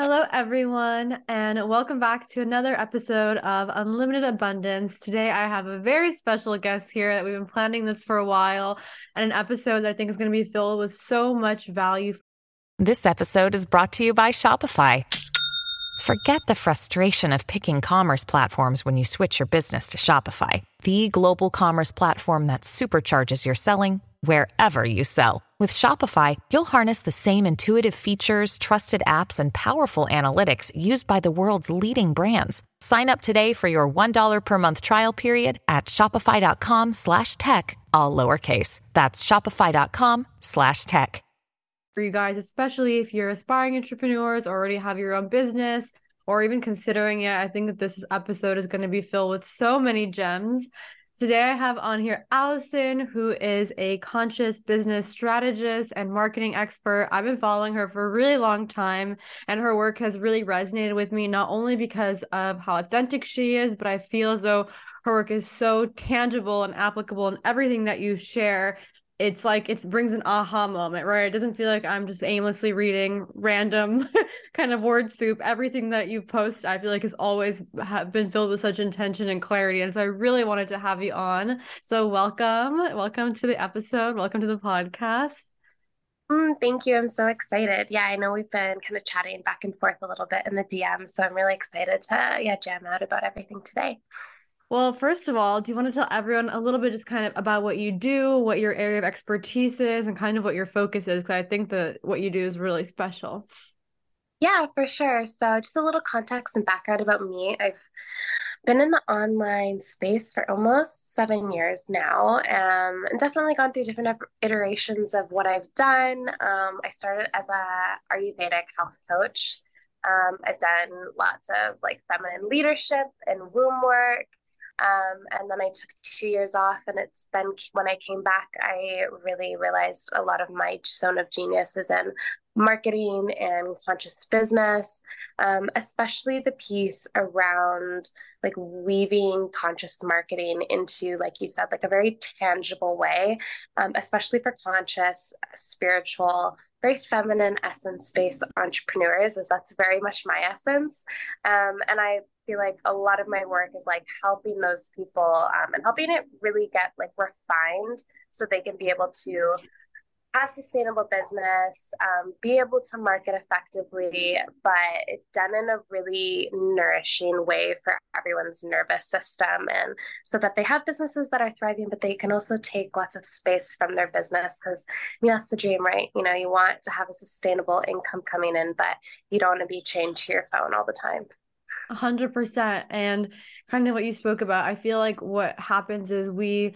Hello, everyone, and welcome back to another episode of Unlimited Abundance. Today, I have a very special guest here that we've been planning this for a while, and an episode that I think is going to be filled with so much value. This episode is brought to you by Shopify. Forget the frustration of picking commerce platforms when you switch your business to Shopify, the global commerce platform that supercharges your selling wherever you sell. With Shopify, you'll harness the same intuitive features, trusted apps, and powerful analytics used by the world's leading brands. Sign up today for your $1 per month trial period at shopify.com slash tech, all lowercase. That's shopify.com slash tech. For you guys, especially if you're aspiring entrepreneurs already have your own business or even considering it, I think that this episode is going to be filled with so many gems. Today, I have on here Allison, who is a conscious business strategist and marketing expert. I've been following her for a really long time, and her work has really resonated with me, not only because of how authentic she is, but I feel as though her work is so tangible and applicable in everything that you share it's like it brings an aha moment, right? It doesn't feel like I'm just aimlessly reading random kind of word soup. Everything that you post, I feel like has always been filled with such intention and clarity. And so I really wanted to have you on. So welcome, welcome to the episode. Welcome to the podcast. Mm, thank you. I'm so excited. Yeah, I know we've been kind of chatting back and forth a little bit in the DMs, so I'm really excited to yeah jam out about everything today. Well, first of all, do you want to tell everyone a little bit just kind of about what you do, what your area of expertise is, and kind of what your focus is? Because I think that what you do is really special. Yeah, for sure. So, just a little context and background about me. I've been in the online space for almost seven years now, um, and definitely gone through different iterations of what I've done. Um, I started as a Ayurvedic health coach. Um, I've done lots of like feminine leadership and womb work. Um, and then I took two years off, and it's then when I came back, I really realized a lot of my zone of genius is in marketing and conscious business, um, especially the piece around like weaving conscious marketing into, like you said, like a very tangible way, um, especially for conscious, spiritual, very feminine essence based entrepreneurs, as that's very much my essence. Um, and I feel like a lot of my work is like helping those people um, and helping it really get like refined so they can be able to have sustainable business, um, be able to market effectively, but done in a really nourishing way for everyone's nervous system. And so that they have businesses that are thriving, but they can also take lots of space from their business. Because I mean, that's the dream, right? You know, you want to have a sustainable income coming in, but you don't want to be chained to your phone all the time. A hundred percent. And kind of what you spoke about, I feel like what happens is we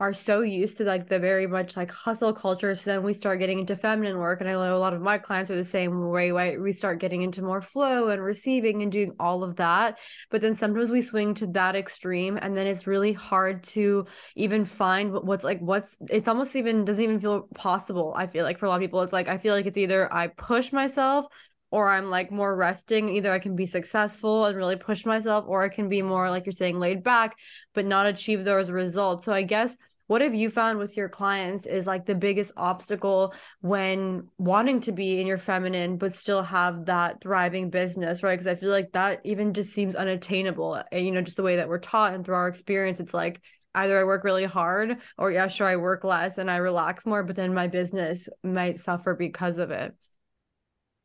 are so used to like the very much like hustle culture. So then we start getting into feminine work. And I know a lot of my clients are the same way? We start getting into more flow and receiving and doing all of that. But then sometimes we swing to that extreme and then it's really hard to even find what's like what's it's almost even doesn't even feel possible. I feel like for a lot of people, it's like I feel like it's either I push myself or I'm like more resting. Either I can be successful and really push myself, or I can be more, like you're saying, laid back, but not achieve those results. So I guess what have you found with your clients is like the biggest obstacle when wanting to be in your feminine but still have that thriving business right because i feel like that even just seems unattainable eh, you know just the way that we're taught and through our experience it's like either i work really hard or yeah sure i work less and i relax more but then my business might suffer because of it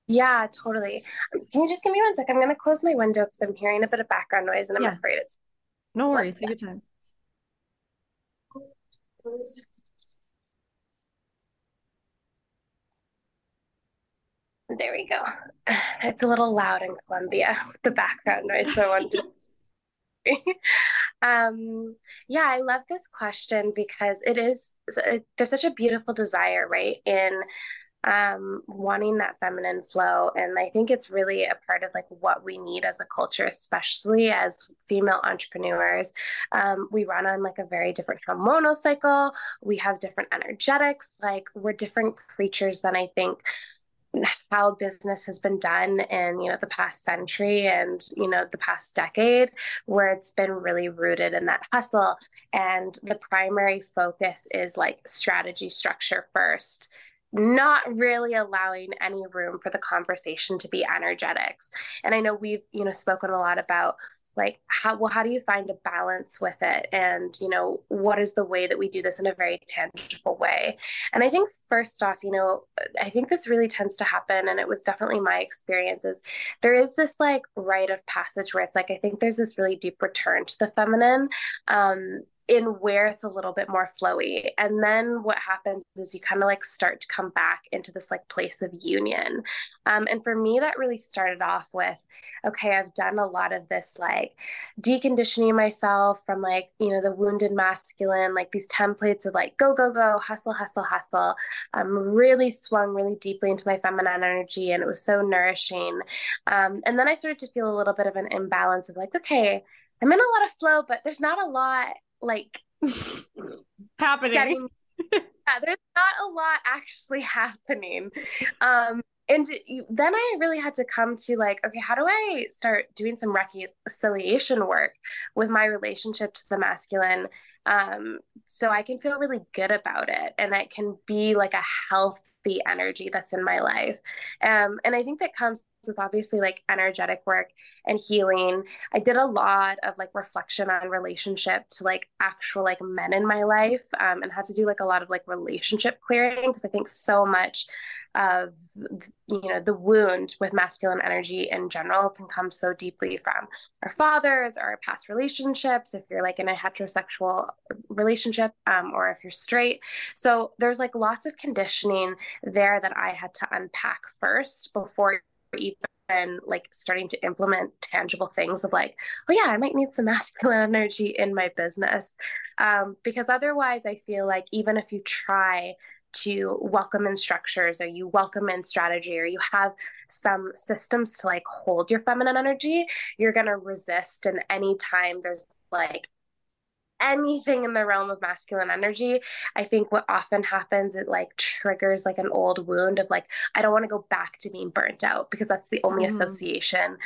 yeah, totally. Can you just give me one sec? I'm going to close my window because I'm hearing a bit of background noise and I'm yeah. afraid it's. No worries. Take your time. There we go. It's a little loud in Colombia, the background noise. So I want to. um, yeah, I love this question because it is, there's such a beautiful desire, right? In um, wanting that feminine flow. And I think it's really a part of like what we need as a culture, especially as female entrepreneurs. Um, we run on like a very different hormonal cycle. We have different energetics. Like we're different creatures than I think how business has been done in you know the past century and you know the past decade where it's been really rooted in that hustle and the primary focus is like strategy structure first not really allowing any room for the conversation to be energetics. And I know we've, you know, spoken a lot about like how well how do you find a balance with it? And you know what is the way that we do this in a very tangible way? And i think first off you know i think this really tends to happen and it was definitely my experience is there is this like rite of passage where it's like i think there's this really deep return to the feminine. Um in where it's a little bit more flowy. And then what happens is you kind of like start to come back into this like place of union. Um, and for me, that really started off with okay, I've done a lot of this like deconditioning myself from like, you know, the wounded masculine, like these templates of like go, go, go, hustle, hustle, hustle. Um, really swung really deeply into my feminine energy and it was so nourishing. Um, and then I started to feel a little bit of an imbalance of like, okay, I'm in a lot of flow, but there's not a lot like happening. Getting, yeah, there's not a lot actually happening. Um, and then I really had to come to like, okay, how do I start doing some reconciliation work with my relationship to the masculine um, so I can feel really good about it and it can be like a healthy energy that's in my life. Um, and I think that comes with obviously like energetic work and healing. I did a lot of like reflection on relationship to like actual like men in my life um, and had to do like a lot of like relationship clearing because I think so much of you know the wound with masculine energy in general can come so deeply from our fathers or our past relationships if you're like in a heterosexual relationship um, or if you're straight so there's like lots of conditioning there that i had to unpack first before even like starting to implement tangible things of like, oh yeah, I might need some masculine energy in my business. Um, because otherwise, I feel like even if you try to welcome in structures or you welcome in strategy or you have some systems to like hold your feminine energy, you're going to resist. And anytime there's like anything in the realm of masculine energy, I think what often happens, it like triggers like an old wound of like, I don't want to go back to being burnt out because that's the only mm. association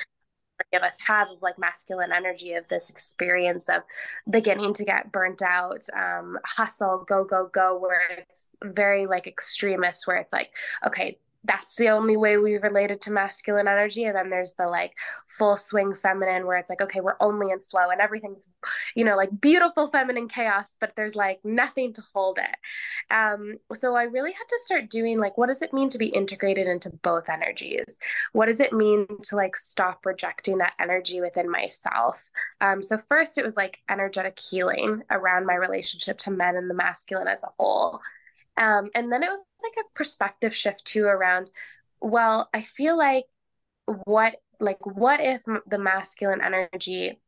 of us have of like masculine energy of this experience of beginning to get burnt out, um, hustle, go, go, go, where it's very like extremist, where it's like, okay, that's the only way we related to masculine energy. And then there's the like full swing feminine where it's like okay we're only in flow and everything's you know like beautiful feminine chaos but there's like nothing to hold it. Um so i really had to start doing like what does it mean to be integrated into both energies? What does it mean to like stop rejecting that energy within myself? Um so first it was like energetic healing around my relationship to men and the masculine as a whole um, and then it was like a perspective shift too around, well, I feel like what like what if the masculine energy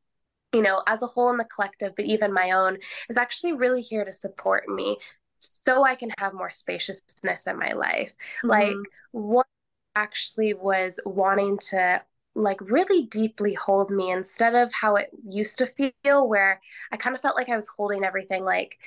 you know as a whole in the collective but even my own is actually really here to support me so i can have more spaciousness in my life mm-hmm. like what actually was wanting to like really deeply hold me instead of how it used to feel where i kind of felt like i was holding everything like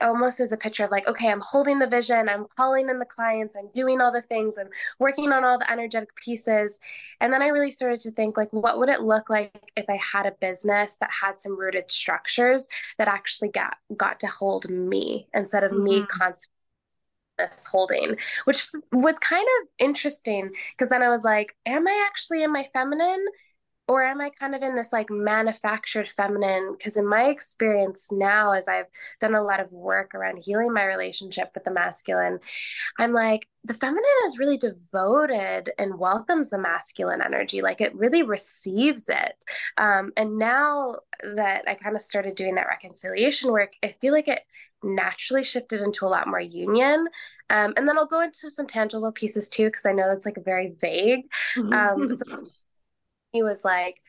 almost as a picture of like, okay, I'm holding the vision, I'm calling in the clients, I'm doing all the things, I'm working on all the energetic pieces. And then I really started to think like, what would it look like if I had a business that had some rooted structures that actually got got to hold me instead of mm-hmm. me constantly holding, which was kind of interesting because then I was like, am I actually in my feminine? Or am I kind of in this like manufactured feminine? Because in my experience now, as I've done a lot of work around healing my relationship with the masculine, I'm like, the feminine is really devoted and welcomes the masculine energy. Like it really receives it. Um, and now that I kind of started doing that reconciliation work, I feel like it naturally shifted into a lot more union. Um, and then I'll go into some tangible pieces too, because I know that's like very vague. Um, so he was like,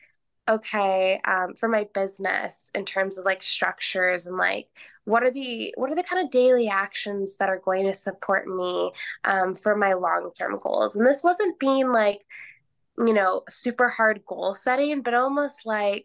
okay, um, for my business in terms of like structures and like what are the what are the kind of daily actions that are going to support me um, for my long term goals? And this wasn't being like, you know, super hard goal setting, but almost like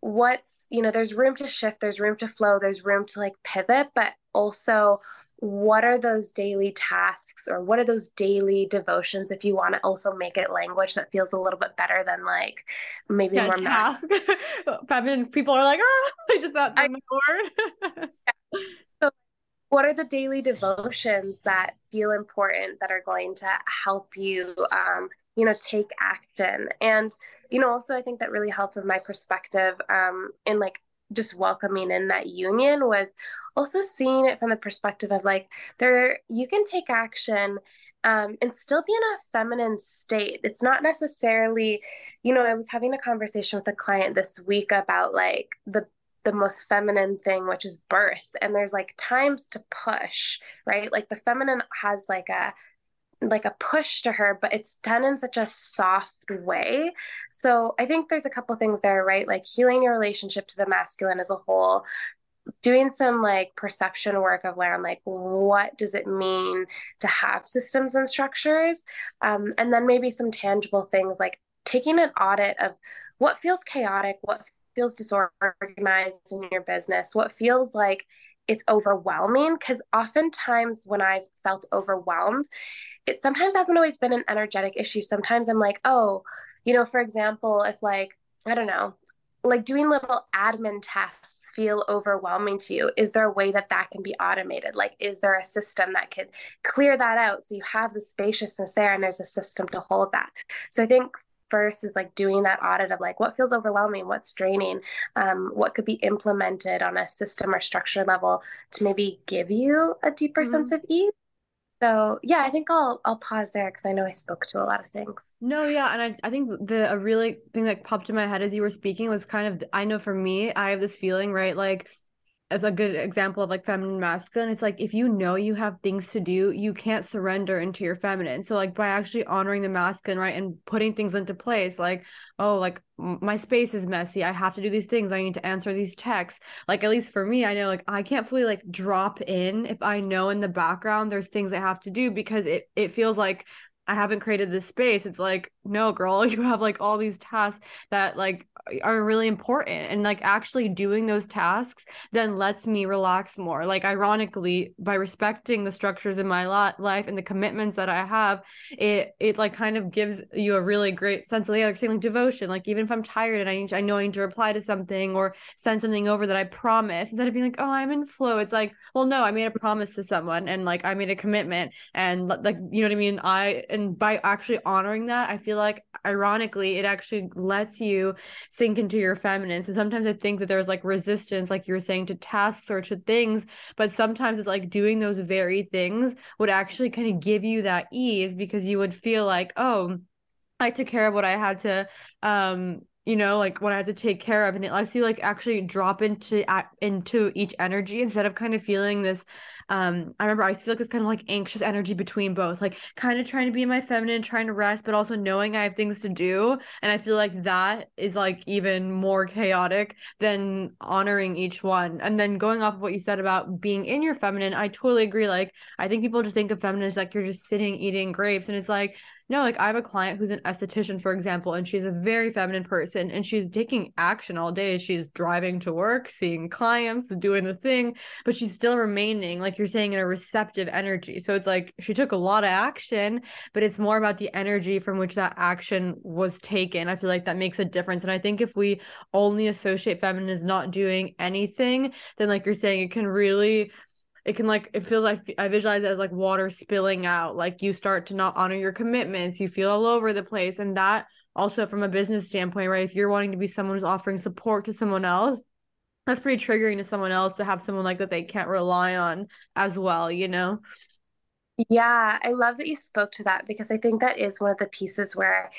what's you know there's room to shift there's room to flow there's room to like pivot but also what are those daily tasks or what are those daily devotions if you want to also make it language that feels a little bit better than like maybe yeah, more task. I mean, people are like, oh, I just not the word. so what are the daily devotions that feel important that are going to help you um, you know take action and you know also i think that really helped with my perspective um, in like just welcoming in that union was also seeing it from the perspective of like there you can take action um, and still be in a feminine state. It's not necessarily, you know, I was having a conversation with a client this week about like the the most feminine thing, which is birth. And there's like times to push, right? Like the feminine has like a like a push to her, but it's done in such a soft way. So I think there's a couple things there, right? Like healing your relationship to the masculine as a whole, doing some like perception work of learn like what does it mean to have systems and structures um, and then maybe some tangible things like taking an audit of what feels chaotic what feels disorganized in your business, what feels like it's overwhelming. Because oftentimes when I've felt overwhelmed, it sometimes hasn't always been an energetic issue. Sometimes I'm like, oh, you know, for example, if like, I don't know, like doing little admin tasks feel overwhelming to you is there a way that that can be automated like is there a system that could clear that out so you have the spaciousness there and there's a system to hold that so i think first is like doing that audit of like what feels overwhelming, what's draining, um, what could be implemented on a system or structure level to maybe give you a deeper mm-hmm. sense of ease. So yeah, I think I'll I'll pause there because I know I spoke to a lot of things. No, yeah, and I I think the a really thing that popped in my head as you were speaking was kind of I know for me I have this feeling right like as a good example of like feminine masculine it's like if you know you have things to do you can't surrender into your feminine so like by actually honoring the masculine right and putting things into place like oh like my space is messy i have to do these things i need to answer these texts like at least for me i know like i can't fully like drop in if i know in the background there's things i have to do because it it feels like I haven't created this space. It's like, no, girl, you have like all these tasks that like are really important. And like actually doing those tasks then lets me relax more. Like, ironically, by respecting the structures in my life and the commitments that I have, it, it like kind of gives you a really great sense of like, saying, like devotion. Like, even if I'm tired and I, need, I know I need to reply to something or send something over that I promise, instead of being like, oh, I'm in flow, it's like, well, no, I made a promise to someone and like I made a commitment. And like, you know what I mean? I, and by actually honoring that, I feel like ironically, it actually lets you sink into your feminine. So sometimes I think that there's like resistance, like you were saying, to tasks or to things, but sometimes it's like doing those very things would actually kind of give you that ease because you would feel like, oh, I took care of what I had to um you know like what i had to take care of and it lets you like actually drop into into each energy instead of kind of feeling this um i remember i feel like this kind of like anxious energy between both like kind of trying to be my feminine trying to rest but also knowing i have things to do and i feel like that is like even more chaotic than honoring each one. And then going off of what you said about being in your feminine i totally agree like i think people just think of feminine as like you're just sitting eating grapes and it's like no, like I have a client who's an esthetician, for example, and she's a very feminine person and she's taking action all day. She's driving to work, seeing clients, doing the thing, but she's still remaining, like you're saying, in a receptive energy. So it's like she took a lot of action, but it's more about the energy from which that action was taken. I feel like that makes a difference. And I think if we only associate feminine as not doing anything, then like you're saying, it can really it can like it feels like I visualize it as like water spilling out. Like you start to not honor your commitments, you feel all over the place. And that also from a business standpoint, right? If you're wanting to be someone who's offering support to someone else, that's pretty triggering to someone else to have someone like that they can't rely on as well, you know? Yeah, I love that you spoke to that because I think that is one of the pieces where,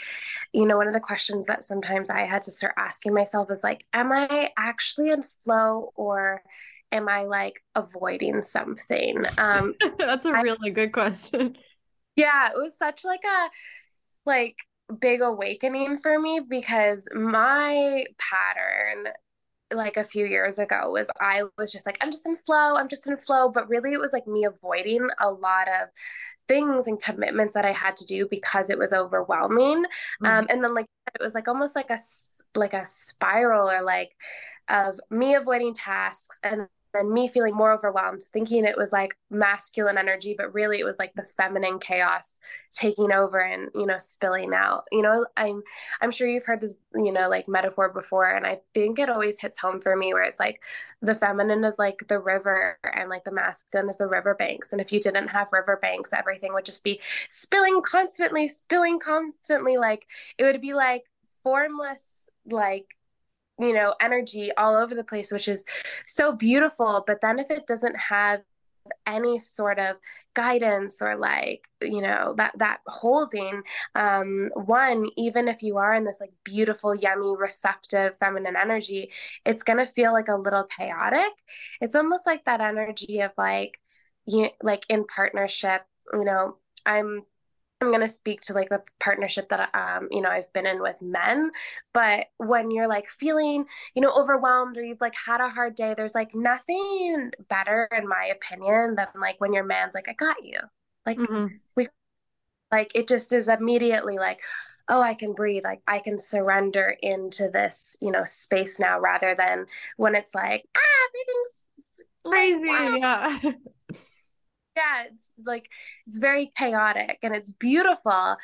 you know, one of the questions that sometimes I had to start asking myself is like, am I actually in flow or am I like avoiding something? Um, That's a really I, good question. Yeah, it was such like a like big awakening for me because my pattern like a few years ago was I was just like I'm just in flow, I'm just in flow, but really it was like me avoiding a lot of things and commitments that I had to do because it was overwhelming. Mm-hmm. Um, and then like it was like almost like a like a spiral or like of me avoiding tasks and and me feeling more overwhelmed, thinking it was like masculine energy, but really it was like the feminine chaos taking over and you know spilling out. You know, I'm I'm sure you've heard this you know like metaphor before, and I think it always hits home for me where it's like the feminine is like the river and like the masculine is the riverbanks, and if you didn't have riverbanks, everything would just be spilling constantly, spilling constantly. Like it would be like formless like you know, energy all over the place, which is so beautiful. But then if it doesn't have any sort of guidance or like you know that that holding um one even if you are in this like beautiful yummy receptive feminine energy it's going to feel like a little chaotic it's almost like that energy of like you like in partnership you know i'm I'm going to speak to like the partnership that um you know I've been in with men but when you're like feeling you know overwhelmed or you've like had a hard day there's like nothing better in my opinion than like when your man's like I got you. Like mm-hmm. we like it just is immediately like oh I can breathe. Like I can surrender into this you know space now rather than when it's like ah everything's crazy yeah yeah it's like it's very chaotic and it's beautiful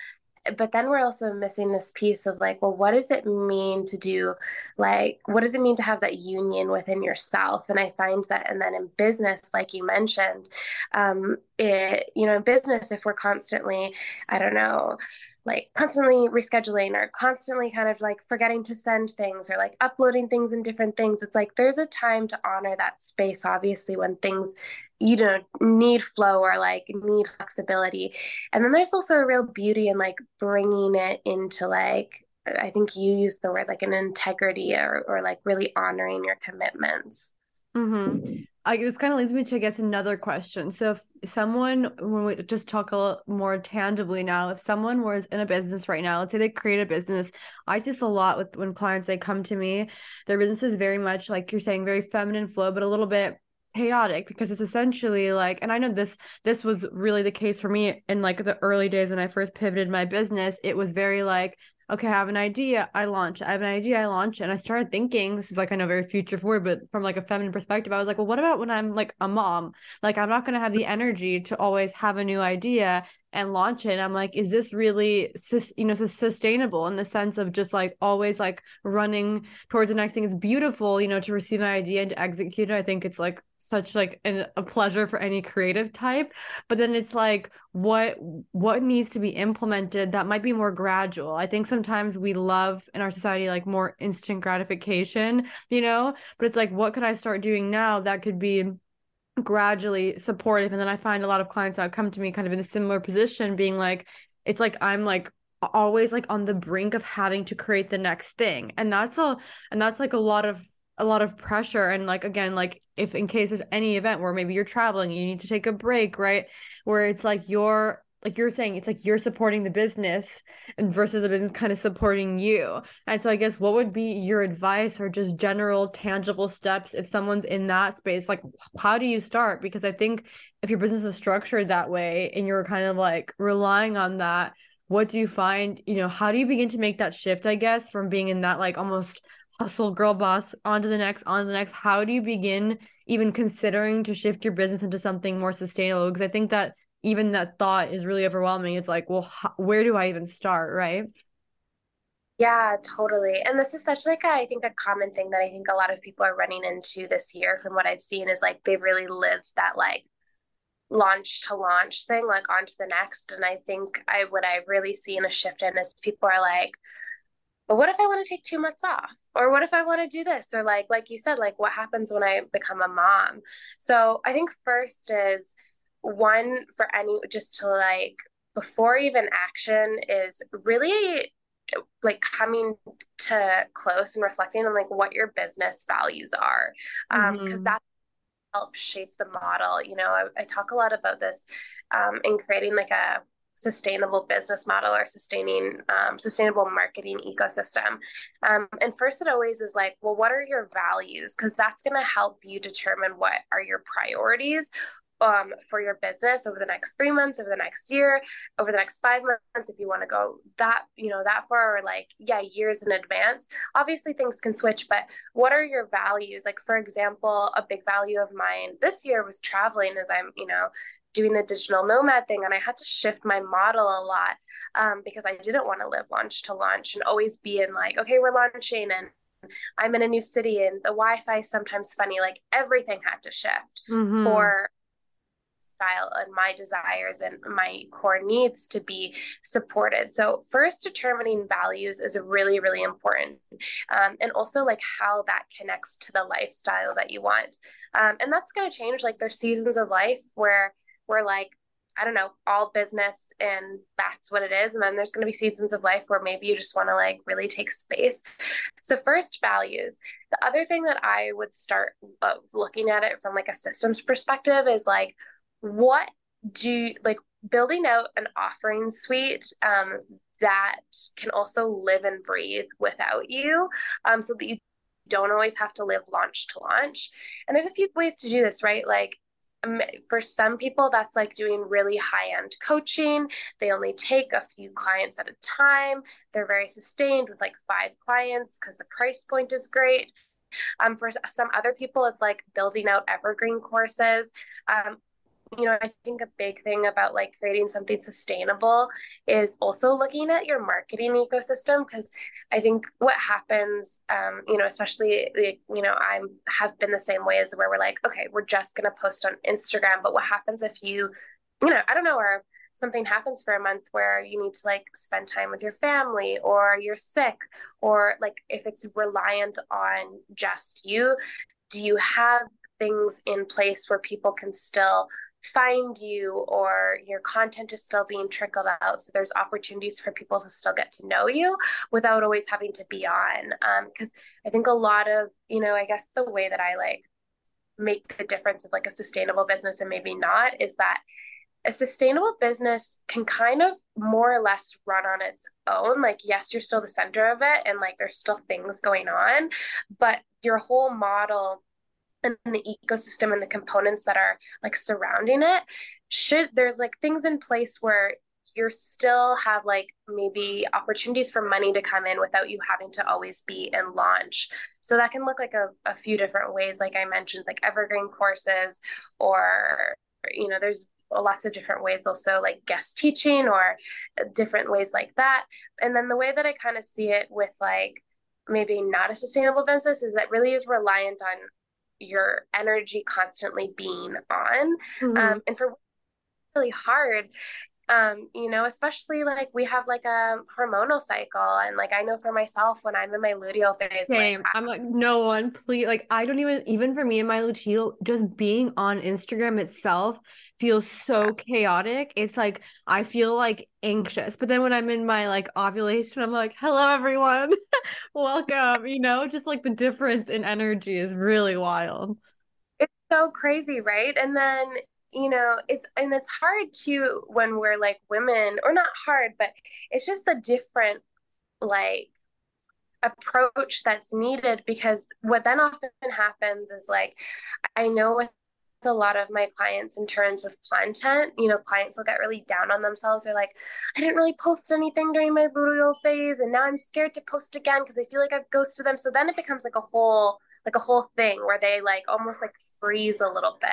but then we're also missing this piece of like well what does it mean to do like what does it mean to have that union within yourself? And i find that and then in business like you mentioned um it you know in business if we're constantly i don't know like constantly rescheduling or constantly kind of like forgetting to send things or like uploading things in different things it's like there's a time to honor that space obviously when things you know need flow or like need flexibility. And then there's also a real beauty in like bringing it into like i think you use the word like an integrity or, or like really honoring your commitments mm-hmm. I, this kind of leads me to i guess another question so if someone when we just talk a little more tangibly now if someone was in a business right now let's say they create a business i see this a lot with when clients they come to me their business is very much like you're saying very feminine flow but a little bit chaotic because it's essentially like and I know this this was really the case for me in like the early days when I first pivoted my business it was very like okay I have an idea I launch I have an idea I launch. And I started thinking this is like I know very future forward but from like a feminine perspective I was like well what about when I'm like a mom? Like I'm not to have the energy to always have a new idea and launch it. And I'm like, is this really, you know, sustainable in the sense of just like always like running towards the next thing? It's beautiful, you know, to receive an idea and to execute it. I think it's like such like an, a pleasure for any creative type. But then it's like, what what needs to be implemented that might be more gradual. I think sometimes we love in our society like more instant gratification, you know. But it's like, what could I start doing now that could be gradually supportive. And then i find a lot of clients that come to me kind of in a similar position being like it's like i'm like always like on the brink of having to create the next thing. And that's a and that's like a lot of a lot of pressure. And like again like if in case there's any event where maybe you're traveling you need to take a break right? Where it's like you're like you're saying it's like you're supporting the business and versus the business kind of supporting you. And so i guess what would be your advice or just general tangible steps if someone's in that space? Like how do you start? Because i think if your business is structured that way and you're kind of like relying on that what do you find you know how do you begin to make that shift i guess from being in that like almost hustle girl boss onto the next on the next? How do you begin even considering to shift your business into something more sustainable? Because i think that even that thought is really overwhelming. It's like well how, where do i even start right? Yeah totally. And this is such like a, I think a common thing that i think a lot of people are running into this year from what i've seen is like they've really lived that like launch to launch thing like on to the next. And i think i what i've really seen a shift in is people are like but what if i want to take two months off? Or what if i want to do this? Or like like you said like what happens when i become a mom? So i think first is one for any just to like before even action is really like coming to close and reflecting on like what your business values are. Um because mm-hmm. that helps shape the model you know? I, I, talk a lot about this um in creating like a sustainable business model or sustaining um, sustainable marketing ecosystem. Um, and first it always is like well what are your values? Because that's going to help you determine what are your priorities um, for your business over the next three months, over the next year, over the next five months, if you want to go that, you know, that far or like, yeah, years in advance. Obviously things can switch, but what are your values? Like, for example, a big value of mine this year was traveling as I'm, you know, doing the digital nomad thing and I had to shift my model a lot um, because I didn't want to live launch to launch and always be in like, okay, we're launching and I'm in a new city and the Wi-Fi is sometimes funny. Like everything had to shift mm-hmm. for style and my desires and my core needs to be supported. So, first, determining values is really, really important. Um, and also, like how that connects to the lifestyle that you want. Um, and that's going to change. Like, there's seasons of life where we're like, I don't know, all business and that's what it is. And then there's going to be seasons of life where maybe you just want to like really take space. So, first, values. The other thing that I would start uh, looking at it from like a systems perspective is like, what do like building out an offering suite um, that can also live and breathe without you um, so that you don't always have to live launch to launch. And there's a few ways to do this, right? Like um, for some people, that's like doing really high end coaching. They only take a few clients at a time. They're very sustained with like five clients because the price point is great. Um, for some other people, it's like building out evergreen courses. Um, you know, I think a big thing about like creating something sustainable is also looking at your marketing ecosystem because I think what happens, um, you know, especially you know, I'm have been the same way as where we're like, okay, we're just gonna post on Instagram, but what happens if you, you know, I don't know, or something happens for a month where you need to like spend time with your family or you're sick or like if it's reliant on just you do you have things in place where people can still find you or your content is still being trickled out so there's opportunities for people to still get to know you without always having to be on because um, i think a lot of you know i guess the way that i like make the difference of like a sustainable business and maybe not is that a sustainable business can kind of more or less run on its own. Like, yes, you're still the center of it and like there's still things going on, but your whole model and the ecosystem and the components that are like surrounding it should there's like things in place where you're still have like maybe opportunities for money to come in without you having to always be in launch. So that can look like a, a few different ways, like I mentioned, like evergreen courses, or, you know, there's lots of different ways also like guest teaching or different ways like that. And then the way that I kind of see it with like maybe not a sustainable business is that really is reliant on your energy constantly being on mm-hmm. um, and for really hard um you know especially like we have like a hormonal cycle and like i know for myself when i'm in my luteal phase Same. Like, i'm like no one please like i don't even even for me and my luteal just being on instagram itself feels so chaotic. It's like i feel like anxious but then when i'm in my like ovulation i'm like hello everyone. Welcome you know? Just like the difference in energy is really wild. It's so crazy right? And then you know it's and it's hard to when we're like women or not hard but it's just a different like approach that's needed because what then often happens is like i know with a lot of my clients in terms of content you know clients will get really down on themselves. They're like i didn't really post anything during my luteal phase and now i'm scared to post again because i feel like i've ghosted them. So then it becomes like a whole like a whole thing where they like almost like freeze a little bit.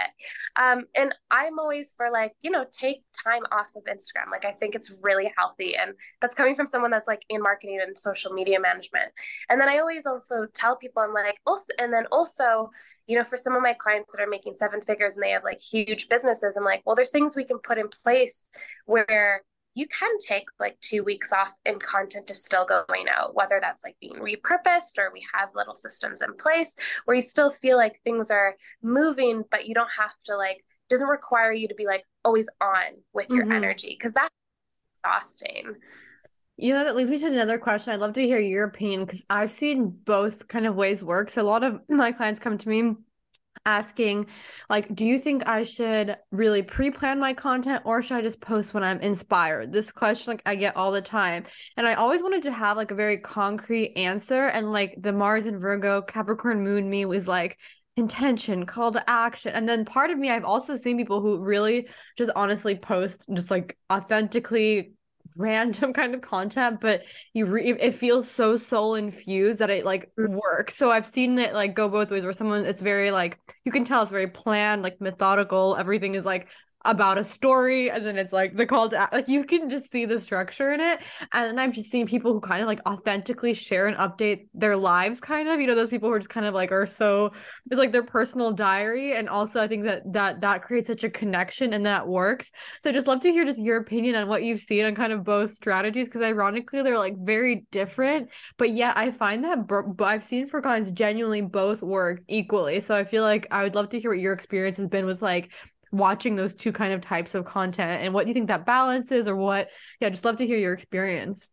Um, and I'm always for like, you know, take time off of Instagram. Like I think it's really healthy. And that's coming from someone that's like in marketing and social media management. And then I always also tell people, I'm like, also, and then also, you know, for some of my clients that are making seven figures and they have like huge businesses, I'm like, well, there's things we can put in place where you can take like two weeks off and content is still going out, whether that's like being repurposed or we have little systems in place where you still feel like things are moving, but you don't have to like, doesn't require you to be like always on with your mm-hmm. energy because that's exhausting. You know, that leads me to another question. I'd love to hear your opinion because I've seen both kind of ways work. So a lot of my clients come to me asking like do you think i should really pre-plan my content or should i just post when i'm inspired? This question like i get all the time. And i always wanted to have like a very concrete answer. And like the mars and virgo capricorn moon me was like intention, call to action. And then part of me, I've also seen people who really just honestly post just like authentically random kind of content but you re- it feels so soul infused that it like mm. works so i've seen it like go both ways where someone it's very like you can tell it's very planned like methodical everything is like about a story and then it's like the call to like you can just see the structure in it. And then i've just seen people who kind of like authentically share and update their lives kind of. You know those people who are just kind of like are so it's like their personal diary. And also i think that that that creates such a connection and that works. So i just love to hear just your opinion on what you've seen on kind of both strategies because ironically they're like very different. But yeah i find that i've seen for clients genuinely both work equally. So i feel like i would love to hear what your experience has been with like watching those two kind of types of content and what do you think that balance is or what yeah just love to hear your experience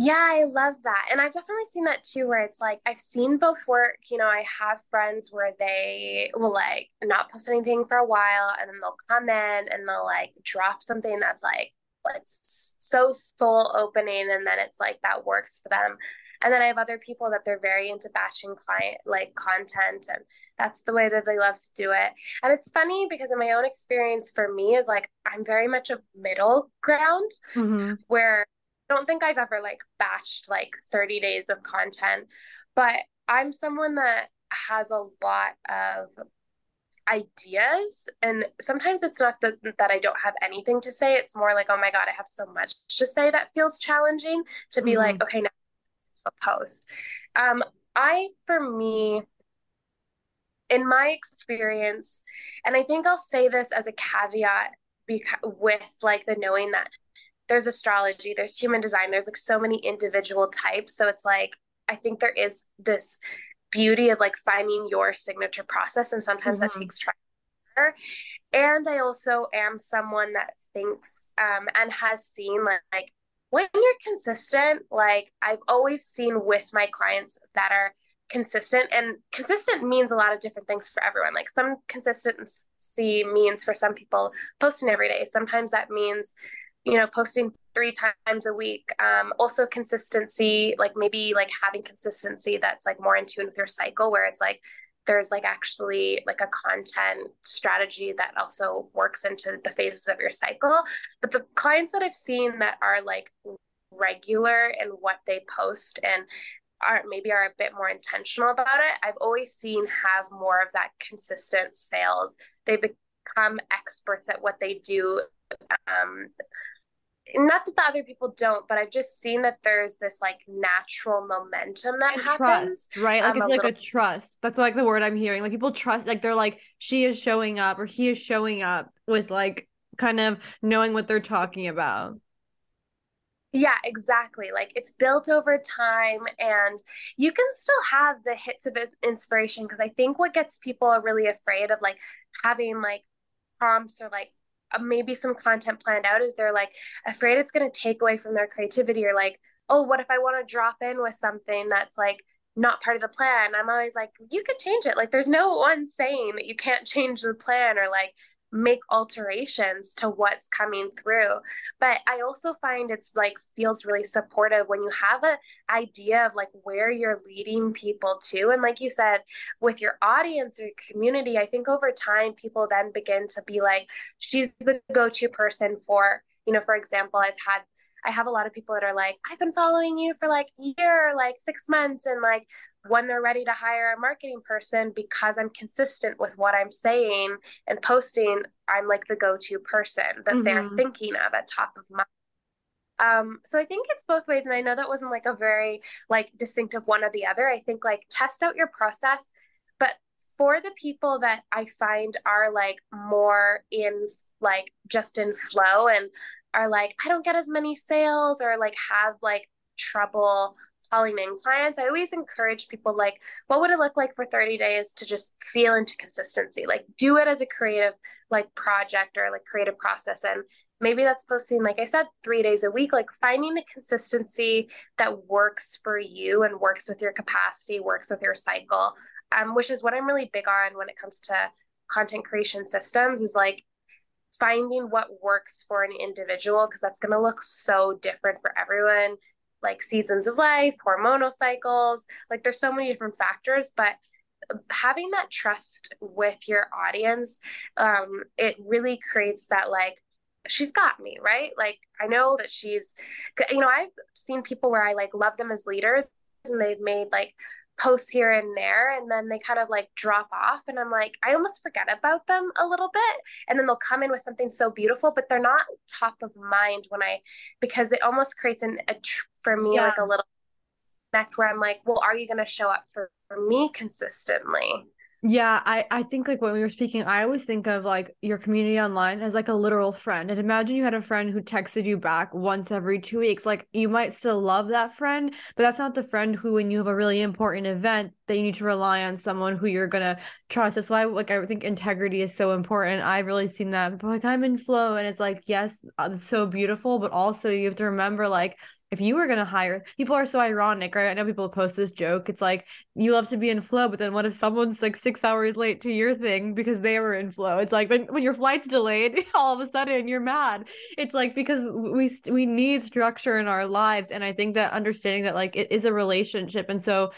yeah, I love that. And I've definitely seen that too, where it's like I've seen both work. You know, I have friends where they will like not post anything for a while and then they'll come in and they'll like drop something that's like, like so soul opening. And then it's like that works for them. And then I have other people that they're very into batching client like content and that's the way that they love to do it. And it's funny because in my own experience for me is like I'm very much a middle ground mm-hmm. where I don't think I've ever like batched like 30 days of content, but I'm someone that has a lot of ideas and sometimes it's not that, that i don't have anything to say it's more like oh my god i have so much to say that feels challenging to be mm-hmm. like okay now a post um i for me in my experience, and I think I'll say this as a caveat because with like the knowing that there's astrology, there's human design, there's like so many individual types. So it's like I think there is this beauty of like finding your signature process, and sometimes mm-hmm. that takes trial. And I also am someone that thinks um, and has seen like, like when you're consistent, like I've always seen with my clients that are consistent and consistent means a lot of different things for everyone. Like some consistency means for some people posting every day. Sometimes that means you know posting three times a week. Um, also consistency like maybe like having consistency that's like more in tune with your cycle where it's like there's like actually like a content strategy that also works into the phases of your cycle. But the clients that i've seen that are like regular in what they post and are maybe are a bit more intentional about it i've always seen have more of that consistent sales they become experts at what they do um not that the other people don't, but I've just seen that there's this like natural momentum that and happens. Trust, right? Like um, it's a like little... a trust. That's like the word I'm hearing. Like people trust, like they're like, she is showing up or he is showing up with like kind of knowing what they're talking about. Yeah, exactly. Like it's built over time, and you can still have the hits of inspiration because I think what gets people really afraid of like having like prompts or like uh, maybe some content planned out is they're like afraid it's going to take away from their creativity or like, oh, what if I want to drop in with something that's like not part of the plan? I'm always like, you could change it. Like, there's no one saying that you can't change the plan or like make alterations to what's coming through. But i also find it's like feels really supportive when you have an idea of like where you're leading people to. And like you said with your audience or community i think over time people then begin to be like she's the go-to person for you know for example i've had I have a lot of people that are like, I've been following you for like a year, like six months, and like when they're ready to hire a marketing person because I'm consistent with what I'm saying and posting, I'm like the go-to person that mm-hmm. they're thinking of at top of mind. Um, so I think it's both ways, and I know that wasn't like a very like distinctive one or the other. I think like test out your process, but for the people that I find are like more in like just in flow and are like I don't get as many sales or like have like trouble in clients, I always encourage people like, what would it look like for 30 days to just feel into consistency? Like do it as a creative like project or like creative process. And maybe that's posting, like I said, three days a week, like finding a consistency that works for you and works with your capacity, works with your cycle. Um, which is what I'm really big on when it comes to content creation systems is like finding what works for an individual because that's going to look so different for everyone like seasons of life, hormonal cycles. Like there's so many different factors, but having that trust with your audience, um, it really creates that like she's got me, right? Like I know that she's you know, I've seen people where I like love them as leaders and they've made like posts here and there and then they kind of like drop off and I'm like I almost forget about them a little bit and then they'll come in with something so beautiful but they're not top of mind when I because it almost creates an a, for me yeah. like a little connect where I'm like well are you going to show up for, for me consistently yeah, I I think like when we were speaking, I always think of like your community online as like a literal friend. And imagine you had a friend who texted you back once every two weeks. Like you might still love that friend, but that's not the friend who, when you have a really important event, that you need to rely on someone who you're gonna trust. That's why like I think integrity is so important. I've really seen that. People like I'm in flow, and it's like yes, uh, it's so beautiful, but also you have to remember like if you were going to hire people are so ironic right? I know people post this joke. It's like you love to be in flow but then what if someone's like six hours late to your thing because they were in flow? It's like when, when your flight's delayed all of a sudden you're mad. It's like because we we need structure in our lives and i think that understanding that like it is a relationship and so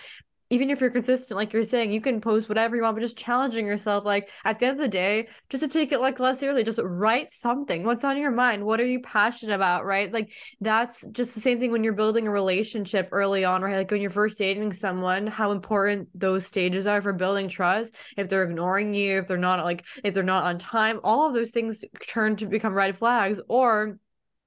even if you're consistent, like you're saying, you can post whatever you want, but just challenging yourself, like at the end of the day, just to take it like less seriously, just write something. What's on your mind? What are you passionate about? Right. Like that's just the same thing when you're building a relationship early on, right? Like when you're first dating someone, how important those stages are for building trust. If they're ignoring you, if they're not like, if they're not on time, all of those things turn to become red flags or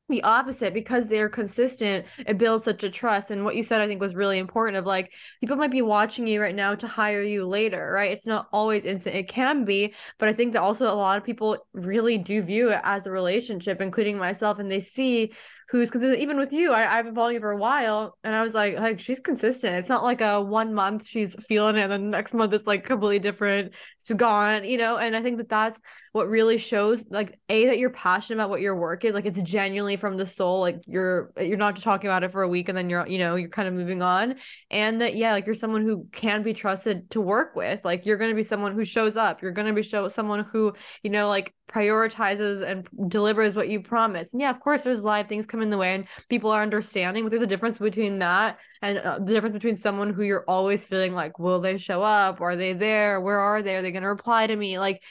the opposite because they're consistent it builds such a trust and what you said i think was really important of like people might be watching you right now to hire you later right? It's not always instant it can be but i think that also a lot of people really do view it as a relationship including myself and they see who's consistent. Even with you, I, I've been following you for a while, and I was like, like she's consistent. It's not like a one month she's feeling it, and then next month it's like completely different. It's gone, you know. And I think that that's what really shows, like, a that you're passionate about what your work is. Like, it's genuinely from the soul. Like, you're you're not just talking about it for a week and then you're, you know, you're kind of moving on. And that yeah, like you're someone who can be trusted to work with. Like, you're gonna be someone who shows up. You're gonna be show someone who you know like prioritizes and delivers what you promise. And yeah, of course, there's live things come in the way and people are understanding, but there's a difference between that and uh, the difference between someone who you're always feeling like, will they show up? Are they there? Where are they? Are they going to reply to me? Like,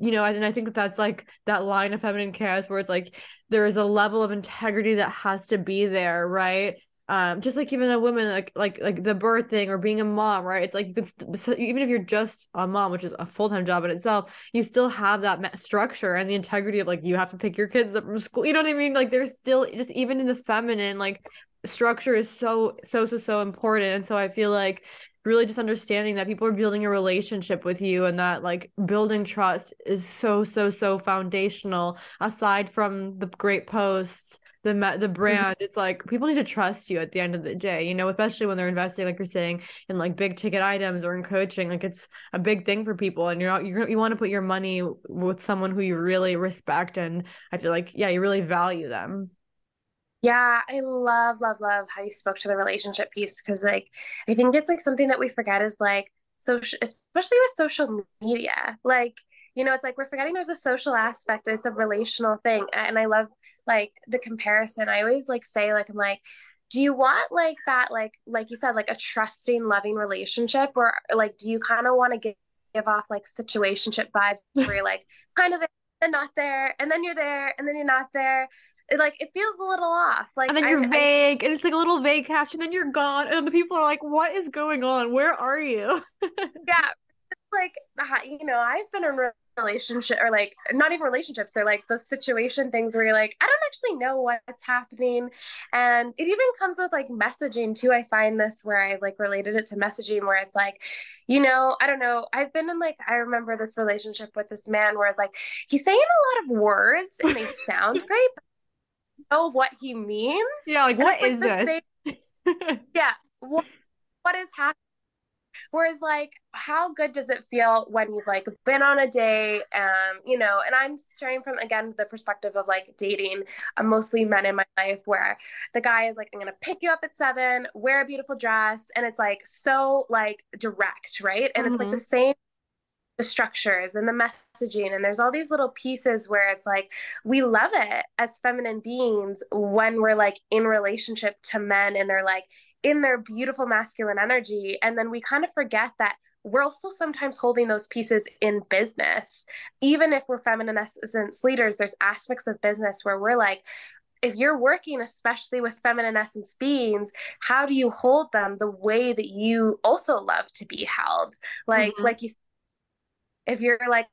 you know, and I think that that's like that line of feminine chaos where it's like there is a level of integrity that has to be there, right? Um just like even a woman like like like the birthing or being a mom right? It's like you could st- even if you're just a mom which is a full-time job in itself you still have that structure and the integrity of like you have to pick your kids up from school you know what i mean? Like there's still just even in the feminine like structure is so so so so important. And so i feel like really just understanding that people are building a relationship with you and that like building trust is so so so foundational aside from the great posts the the mm-hmm. brand it's like people need to trust you at the end of the day you know especially when they're investing like you're saying in like big ticket items or in coaching like it's a big thing for people and you're not you're you want to put your money with someone who you really respect and i feel like yeah you really value them yeah, I love, love, love how you spoke to the relationship piece because, like, I think it's like something that we forget is like, social, especially with social media, like, you know, it's like we're forgetting there's a social aspect, it's a relational thing. And I love like the comparison. I always like say like I'm like do you want like that like like you said like a trusting loving relationship or like do you kind of want to give, give off like situationship vibes where you're like kind of there and not there and then you're there and then you're not there it, like it feels a little off like and then you're I, vague I, and it's like a little vague caption then you're gone and the people are like what is going on where are you yeah like you know i've been in relationship or like not even relationships they're like those situation things where you're like i don't actually know what's happening. And it even comes with like messaging too i find this where i like related it to messaging where it's like you know i don't know i've been in like i remember this relationship with this man where it's like he's saying a lot of words and they sound great but I know what he means. Yeah like and what is like this? same... yeah what, what is happening Whereas like how good does it feel when you've like been on a date, um, you know, and I'm starting from again the perspective of like dating uh, mostly men in my life where the guy is like, I'm gonna pick you up at seven, wear a beautiful dress, and it's like so like direct, right? And mm-hmm. it's like the mm-hmm. same the structures and the messaging and there's all these little pieces where it's like we love it as feminine beings when we're like in relationship to men and they're like in their beautiful masculine energy and then we kind of forget that we're also sometimes holding those pieces in business. Even if we're feminine essence leaders, there's aspects of business where we're like, if you're working especially with feminine essence beings how do you hold them the way that you also love to be held like mm-hmm. like you if you're like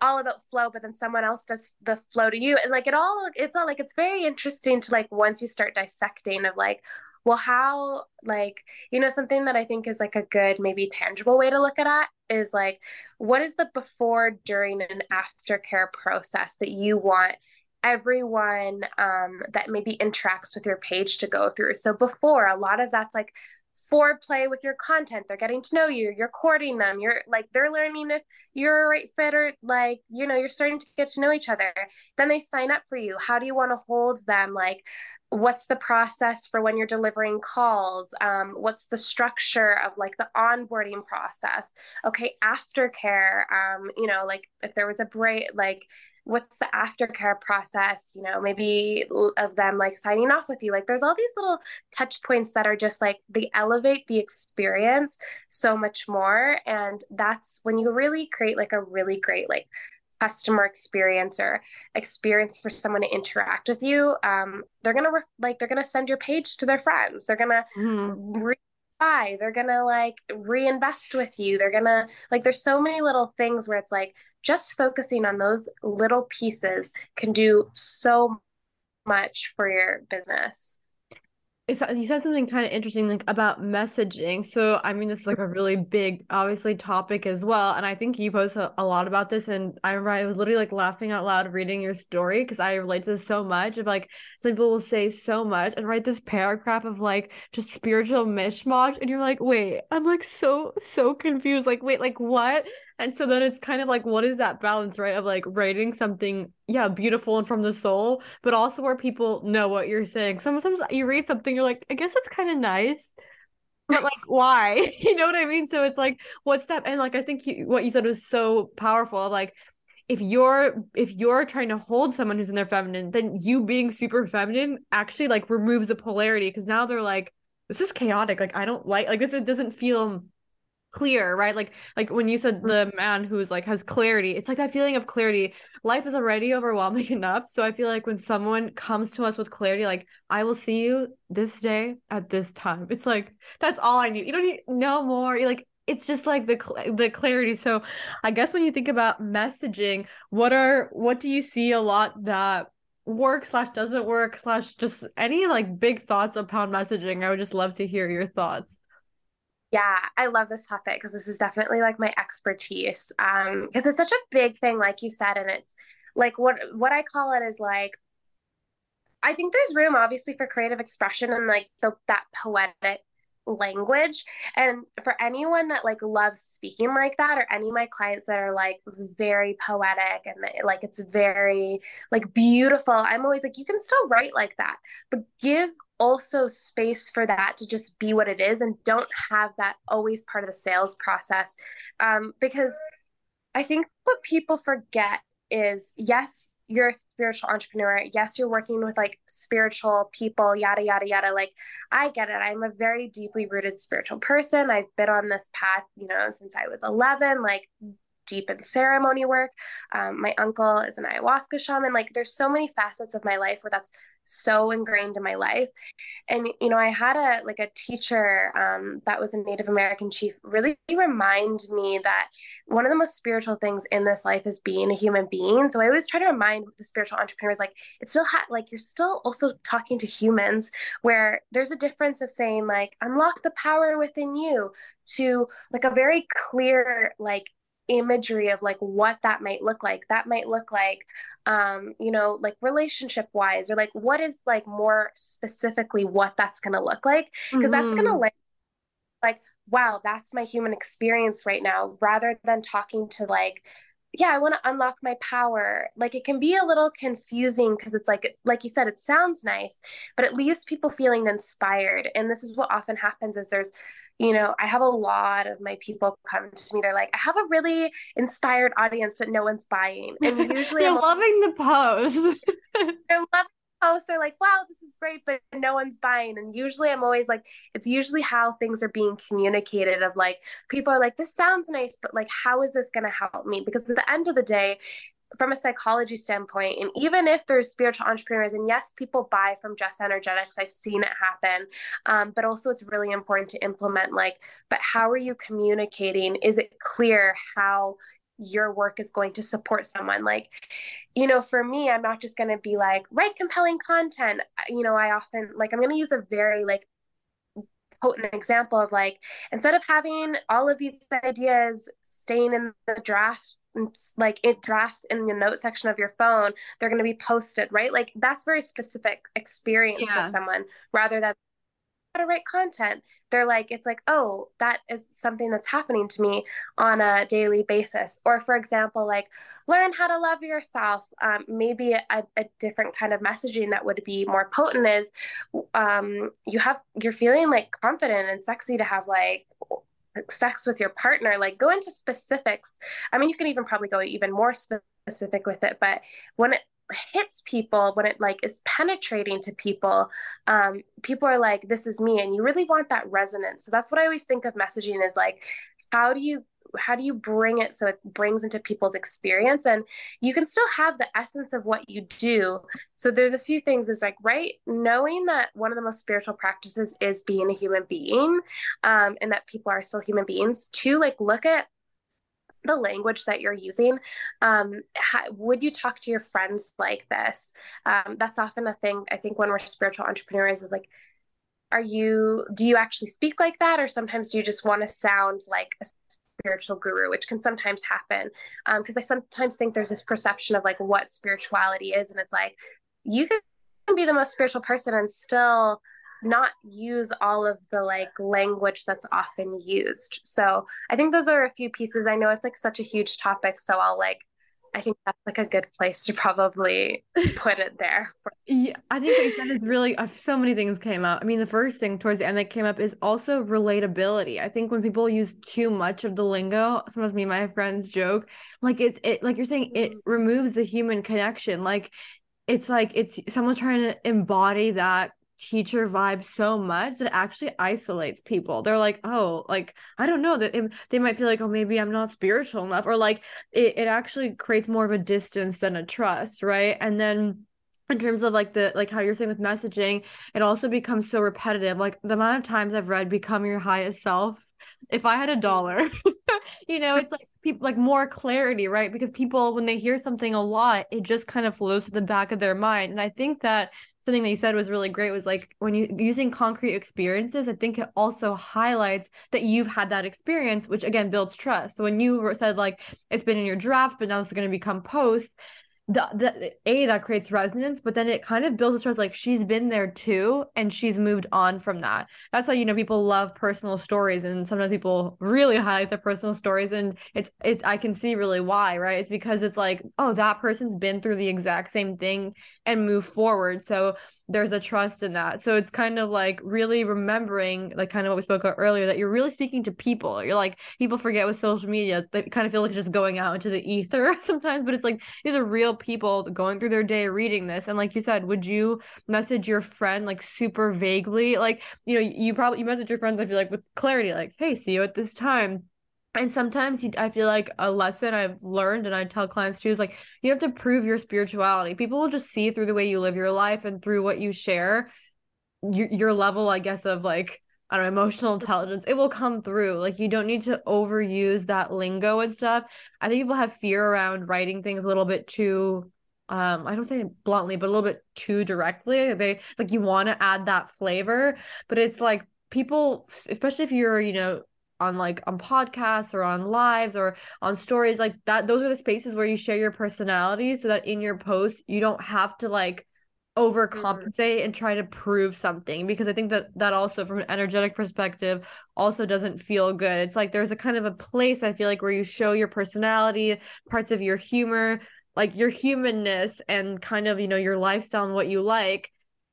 all about flow but then someone else does the flow to you and like it all it's all like it's very interesting to like once you start dissecting of like well how like you know something that i think is like a good maybe tangible way to look at it is like what is the before during and aftercare process that you want everyone um, that maybe interacts with your page to go through. So before, a lot of that's like foreplay with your content. They're getting to know you. You're courting them. You're like they're learning if you're a right fit or like you know you're starting to get to know each other. Then they sign up for you. How do you want to hold them? Like what's the process for when you're delivering calls? Um, what's the structure of like the onboarding process? Okay aftercare um, you know like if there was a break like what's the aftercare process? You know maybe of them like signing off with you. Like there's all these little touch points that are just like they elevate the experience so much more. And that's when you really create like a really great like customer experience or experience for someone to interact with you um, they're gonna re- like they're gonna send your page to their friends. They're gonna mm-hmm. re- buy they're gonna like reinvest with you. They're gonna like there's so many little things where it's like just focusing on those little pieces can do so much for your business it's, you said something kind of interesting like about messaging. So i mean this is like a really big obviously topic as well and i think you post a, a lot about this and i remember i was literally like laughing out loud reading your story because i relate to this so much of like some people will say so much and write this paragraph of like just spiritual mishmash and you're like wait i'm like so so confused like wait like what and so then it's kind of like, what is that balance, right? Of like writing something, yeah, beautiful and from the soul, but also where people know what you're saying. Sometimes you read something, you're like, I guess that's kind of nice. But like, why? you know what I mean? So it's like, what's that? And like, I think you, what you said was so powerful. Like, if you're if you're trying to hold someone who's in their feminine, then you being super feminine actually like removes the polarity because now they're like, this is chaotic. Like I don't like like this. It doesn't feel clear right? Like like when you said mm-hmm. the man who's like has clarity it's like that feeling of clarity. Life is already overwhelming enough so i feel like when someone comes to us with clarity like i will see you this day at this time it's like that's all i need. You don't need no more. You're like it's just like the the clarity. So i guess when you think about messaging what are what do you see a lot that works slash doesn't work slash just any like big thoughts upon messaging? I would just love to hear your thoughts yeah, I love this topic because this is definitely like my expertise. Um, because it's such a big thing, like you said, and it's like what what I call it is like I think there's room obviously for creative expression and like the that poetic language and for anyone that like loves speaking like that or any of my clients that are like very poetic and like it's very like beautiful i'm always like you can still write like that but give also space for that to just be what it is and don't have that always part of the sales process. Um, because i think what people forget is yes you're a spiritual entrepreneur. Yes you're working with like spiritual people yada yada yada. Like i get it. I'm a very deeply rooted spiritual person. I've been on this path you know since i was 11 like deep in ceremony work. Um, my uncle is an ayahuasca shaman. Like there's so many facets of my life where that's so ingrained in my life. And you know i had a like a teacher um, that was a native american chief really remind me that one of the most spiritual things in this life is being a human being. So i always try to remind the spiritual entrepreneurs like it's still ha- like you're still also talking to humans where there's a difference of saying like unlock the power within you to like a very clear like imagery of like what that might look like. That might look like um you know like relationship wise or like what is like more specifically what that's going to look like. Because mm-hmm. that's going to like like wow that's my human experience right now rather than talking to like yeah i want to unlock my power. Like it can be a little confusing because it's like it's like you said it sounds nice but it leaves people feeling inspired. And this is what often happens is there's you know, I have a lot of my people come to me. They're like, I have a really inspired audience, but no one's buying. And usually they're I'm loving the pose. they're loving post, they're like, wow, this is great, but no one's buying. And usually I'm always like, it's usually how things are being communicated of like, people are like, this sounds nice, but like, how is this going to help me? Because at the end of the day, from a psychology standpoint, and even if there's spiritual entrepreneurs, and yes, people buy from Just Energetics, I've seen it happen. Um, but also, it's really important to implement like, but how are you communicating? Is it clear how your work is going to support someone like you know for me i'm not just going to be like write compelling content you know i often like i'm going to use a very like potent example of like instead of having all of these ideas staying in the draft like it drafts in the note section of your phone they're going to be posted right? Like that's very specific experience yeah. for someone rather than how to write content. They're like it's like oh that is something that's happening to me on a daily basis. Or for example like learn how to love yourself. Um, maybe a, a, different kind of messaging that would be more potent is um, you have you're feeling like confident and sexy to have like sex with your partner like go into specifics. I mean you can even probably go even more specific with it but when it hits people when it like is penetrating to people um people are like this is me and you really want that resonance. So that's what i always think of messaging is like how do you how do you bring it so it brings into people's experience? And you can still have the essence of what you do. So there's a few things. Is like right knowing that one of the most spiritual practices is being a human being um, and that people are still human beings to like look at the language that you're using. Um, would you talk to your friends like this? Um, that's often a thing i think when we're spiritual entrepreneurs is like are you do you actually speak like that? Or sometimes do you just want to sound like a spiritual guru which can sometimes happen because um, i sometimes think there's this perception of like what spirituality is and it's like you can be the most spiritual person and still not use all of the like language that's often used. So I think those are a few pieces. I know it's like such a huge topic, so I'll like I think that's like a good place to probably put it there. yeah, I think what you said is really uh, so many things came up. I mean, the first thing towards the end that came up is also relatability. I think when people use too much of the lingo, sometimes me and my friends joke, like it's it like you're saying it mm-hmm. removes the human connection. Like it's like it's someone trying to embody that teacher vibe so much that actually isolates people. They're like, oh, like I don't know that um, they might feel like, oh, maybe I'm not spiritual enough, or like it, it actually creates more of a distance than a trust, right? And then in terms of like the like how you're saying with messaging, it also becomes so repetitive. Like the amount of times I've read "Become Your Highest Self." If I had a dollar, you know, it's like people like more clarity, right? Because people when they hear something a lot, it just kind of flows to the back of their mind. And I think that something that you said was really great was like when you using concrete experiences i think it also highlights that you've had that experience which again builds trust. So when you said like it's been in your draft but now it's going to become post the, the a that creates resonance but then it kind of builds trust like she's been there too and she's moved on from that. That's why you know people love personal stories and sometimes people really highlight the personal stories and it's it's i can see really why right? It's because it's like oh that person's been through the exact same thing and move forward. So there's a trust in that. So it's kind of like really remembering, like kind of what we spoke about earlier, that you're really speaking to people. You're like, people forget with social media, they kind of feel like just going out into the ether sometimes, but it's like these are real people going through their day reading this. And like you said, would you message your friend like super vaguely? Like, you know, you probably you message your friends, I feel like with clarity, like, hey, see you at this time and sometimes you, I feel like a lesson I've learned and I tell clients too is like you have to prove your spirituality. People will just see through the way you live your life and through what you share your, your level, I guess, of like I don't know, emotional intelligence. It will come through. Like you don't need to overuse that lingo and stuff. I think people have fear around writing things a little bit too um I don't say bluntly, but a little bit too directly. They like you want to add that flavor, but it's like people especially if you're, you know, on like on podcasts or on lives or on stories like that those are the spaces where you share your personality so that in your post you don't have to like mm-hmm. overcompensate and try to prove something because i think that that also from an energetic perspective also doesn't feel good. It's like there's a kind of a place i feel like where you show your personality parts of your humor like your humanness and kind of you know your lifestyle and what you like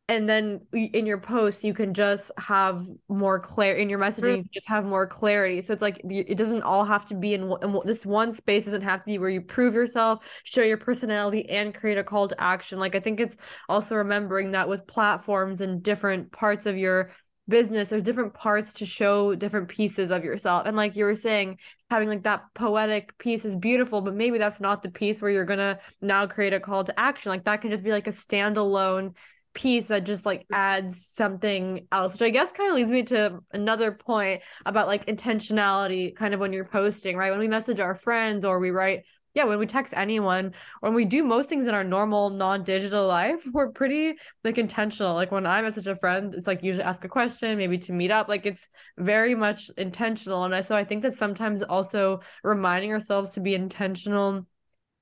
and then in your post you can just have more clarity in your messaging you just have more clarity. So it's like it doesn't all have to be in, in, this one space doesn't have to be where you prove yourself show your personality and create a call to action. Like i think it's also remembering that with platforms and different parts of your business there's different parts to show different pieces of yourself. And like you were saying having like that poetic piece is beautiful but maybe that's not the piece where you're gonna now create a call to action. Like that can just be like a standalone piece that just like adds something else which i guess kind of leads me to another point about like intentionality kind of when you're posting right? When we message our friends or we write yeah when we text anyone when we do most things in our normal non-digital life we're pretty like intentional. Like when i message a friend it's like usually ask a question maybe to meet up like it's very much intentional. And I, so i think that sometimes also reminding ourselves to be intentional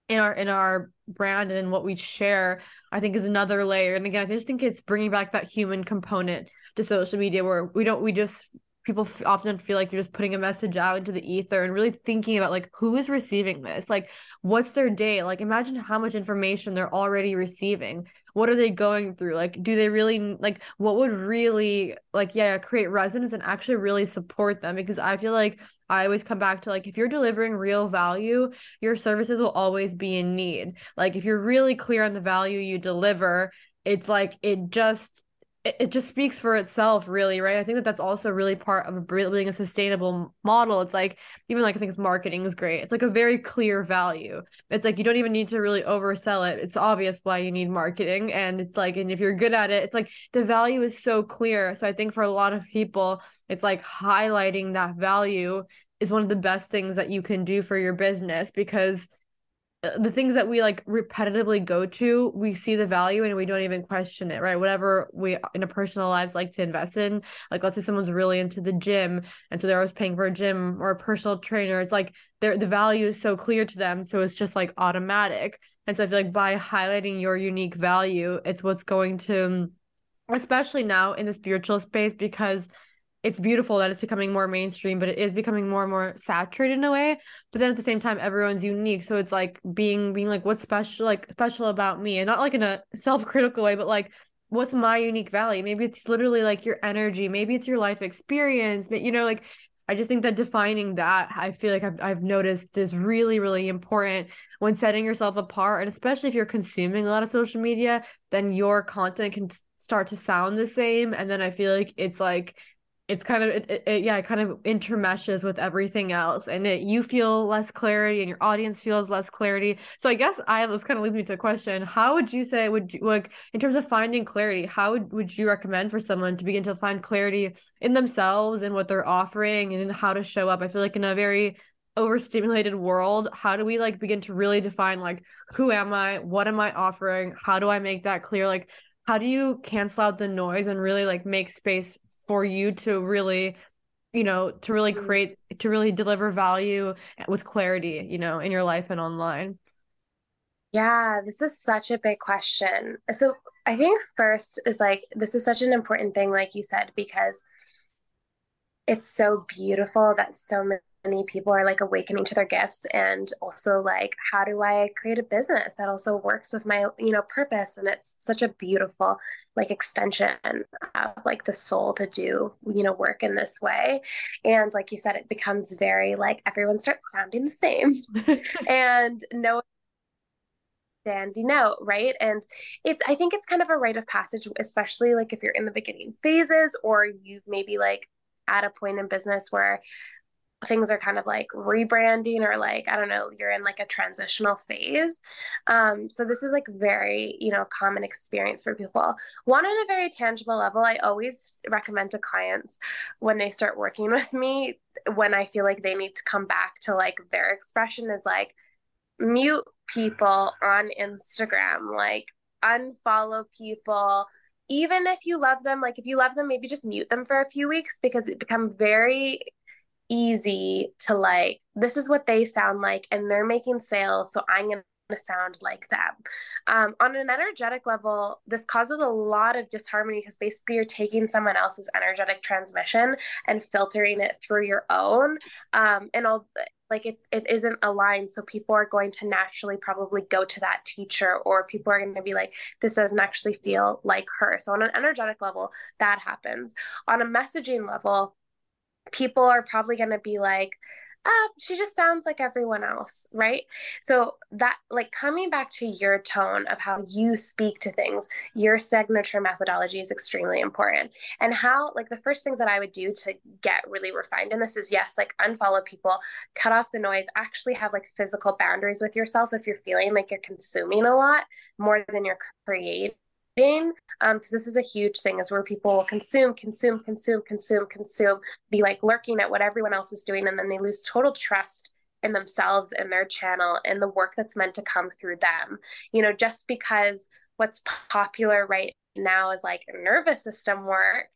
in our in our brand and what we share i think is another layer. And again i just think it's bringing back that human component to social media where we don't we just people f- often feel like you're just putting a message out into the ether and really thinking about like who is receiving this? Like what's their day? Like imagine how much information they're already receiving. What are they going through? Like do they really like what would really like yeah create resonance and actually really support them? Because i feel like i always come back to like if you're delivering real value your services will always be in need. Like if you're really clear on the value you deliver it's like it just it it just speaks for itself really right? I think that that's also really part of building a sustainable model. It's like even like i think marketing is great. It's like a very clear value. It's like you don't even need to really oversell it. It's obvious why you need marketing and it's like and if you're good at it it's like the value is so clear. So i think for a lot of people it's like highlighting that value is one of the best things that you can do for your business because Uh, the things that we like repetitively go to, we see the value and we don't even question it, right? Whatever we in a personal lives like to invest in, like let's say someone's really into the gym and so they're always paying for a gym or a personal trainer. It's like their the value is so clear to them, so it's just like automatic. And so I feel like by highlighting your unique value, it's what's going to, especially now in the spiritual space, because it's beautiful that it's becoming more mainstream, but it is becoming more and more saturated in a way. But then at the same time, everyone's unique. So it's like being being like, what's special like special about me? And not like in a self-critical way, but like what's my unique value? Maybe it's literally like your energy, maybe it's your life experience, but you know, like I just think that defining that I feel like I've I've noticed is really, really important when setting yourself apart. And especially if you're consuming a lot of social media, then your content can start to sound the same. And then I feel like it's like it's kind of it, it, yeah it kind of intermeshes with everything else and it, you feel less clarity and your audience feels less clarity. So i guess i this kind of leads me to a question. How would you say would you like in terms of finding clarity how would, would you recommend for someone to begin to find clarity in themselves and what they're offering and how to show up? I feel like in a very overstimulated world how do we like begin to really define like who am i? What am i offering? How do i make that clear? Like how do you cancel out the noise and really like make space for you to really you know to really mm-hmm. create to really deliver value with clarity you know in your life and online yeah this is such a big question so i think first is like this is such an important thing like you said because it's so beautiful that so many people are like awakening to their gifts and also like how do i create a business that also works with my you know purpose? And it's such a beautiful like extension of like the soul to do you know work in this way. And like you said it becomes very like everyone starts sounding the same and no dandy note right? And it's i think it's kind of a rite of passage especially like if you're in the beginning phases or you've maybe like at a point in business where things are kind of like rebranding or like i don't know you're in like a transitional phase. Um so this is like very you know common experience for people. One on a very tangible level i always recommend to clients when they start working with me when i feel like they need to come back to like their expression is like mute people on instagram like unfollow people. Even if you love them like if you love them maybe just mute them for a few weeks because it become very easy to like this is what they sound like and they're making sales so i'm going to sound like them. Um, on an energetic level this causes a lot of disharmony because basically you're taking someone else's energetic transmission and filtering it through your own um, and all like it, it isn't aligned so people are going to naturally probably go to that teacher or people are going to be like this doesn't actually feel like her. So on an energetic level that happens. On a messaging level people are probably going to be like uh, she just sounds like everyone else, right? So that like coming back to your tone of how you speak to things, your signature methodology is extremely important. And how like the first things that I would do to get really refined in this is yes, like unfollow people, cut off the noise, actually have like physical boundaries with yourself if you're feeling like you're consuming a lot more than you're creating because um, this is a huge thing is where people will consume consume consume consume consume be like lurking at what everyone else is doing and then they lose total trust in themselves and their channel and the work that's meant to come through them you know just because what's popular right now is like nervous system work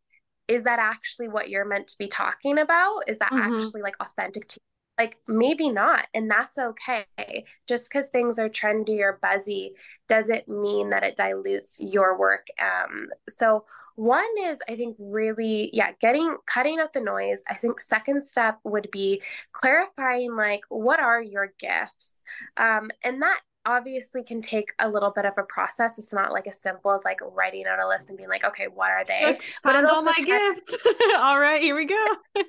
is that actually what you're meant to be talking about is that mm-hmm. actually like authentic to like maybe not and that's okay just because things are trendy or buzzy doesn't mean that it dilutes your work um so one is i think really yeah getting cutting out the noise i think second step would be clarifying like what are your gifts um and that obviously can take a little bit of a process. It's not like as simple as like writing out a list and being like, okay, what are they? Found all my gifts. all right, here we go.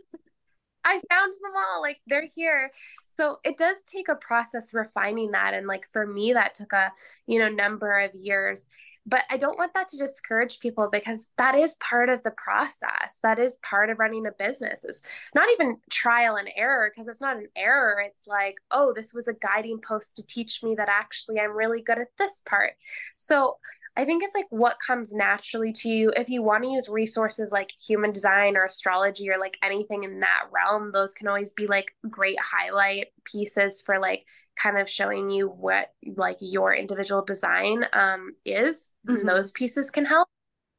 I found them all. Like they're here. So it does take a process refining that. And like for me, that took a, you know, number of years. But I don't want that to discourage people because that is part of the process. That is part of running a business. It's not even trial and error because it's not an error. It's like, oh, this was a guiding post to teach me that actually I'm really good at this part. So I think it's like what comes naturally to you. If you want to use resources like human design or astrology or like anything in that realm, those can always be like great highlight pieces for like kind of showing you what like your individual design um is. Mm-hmm. Those pieces can help.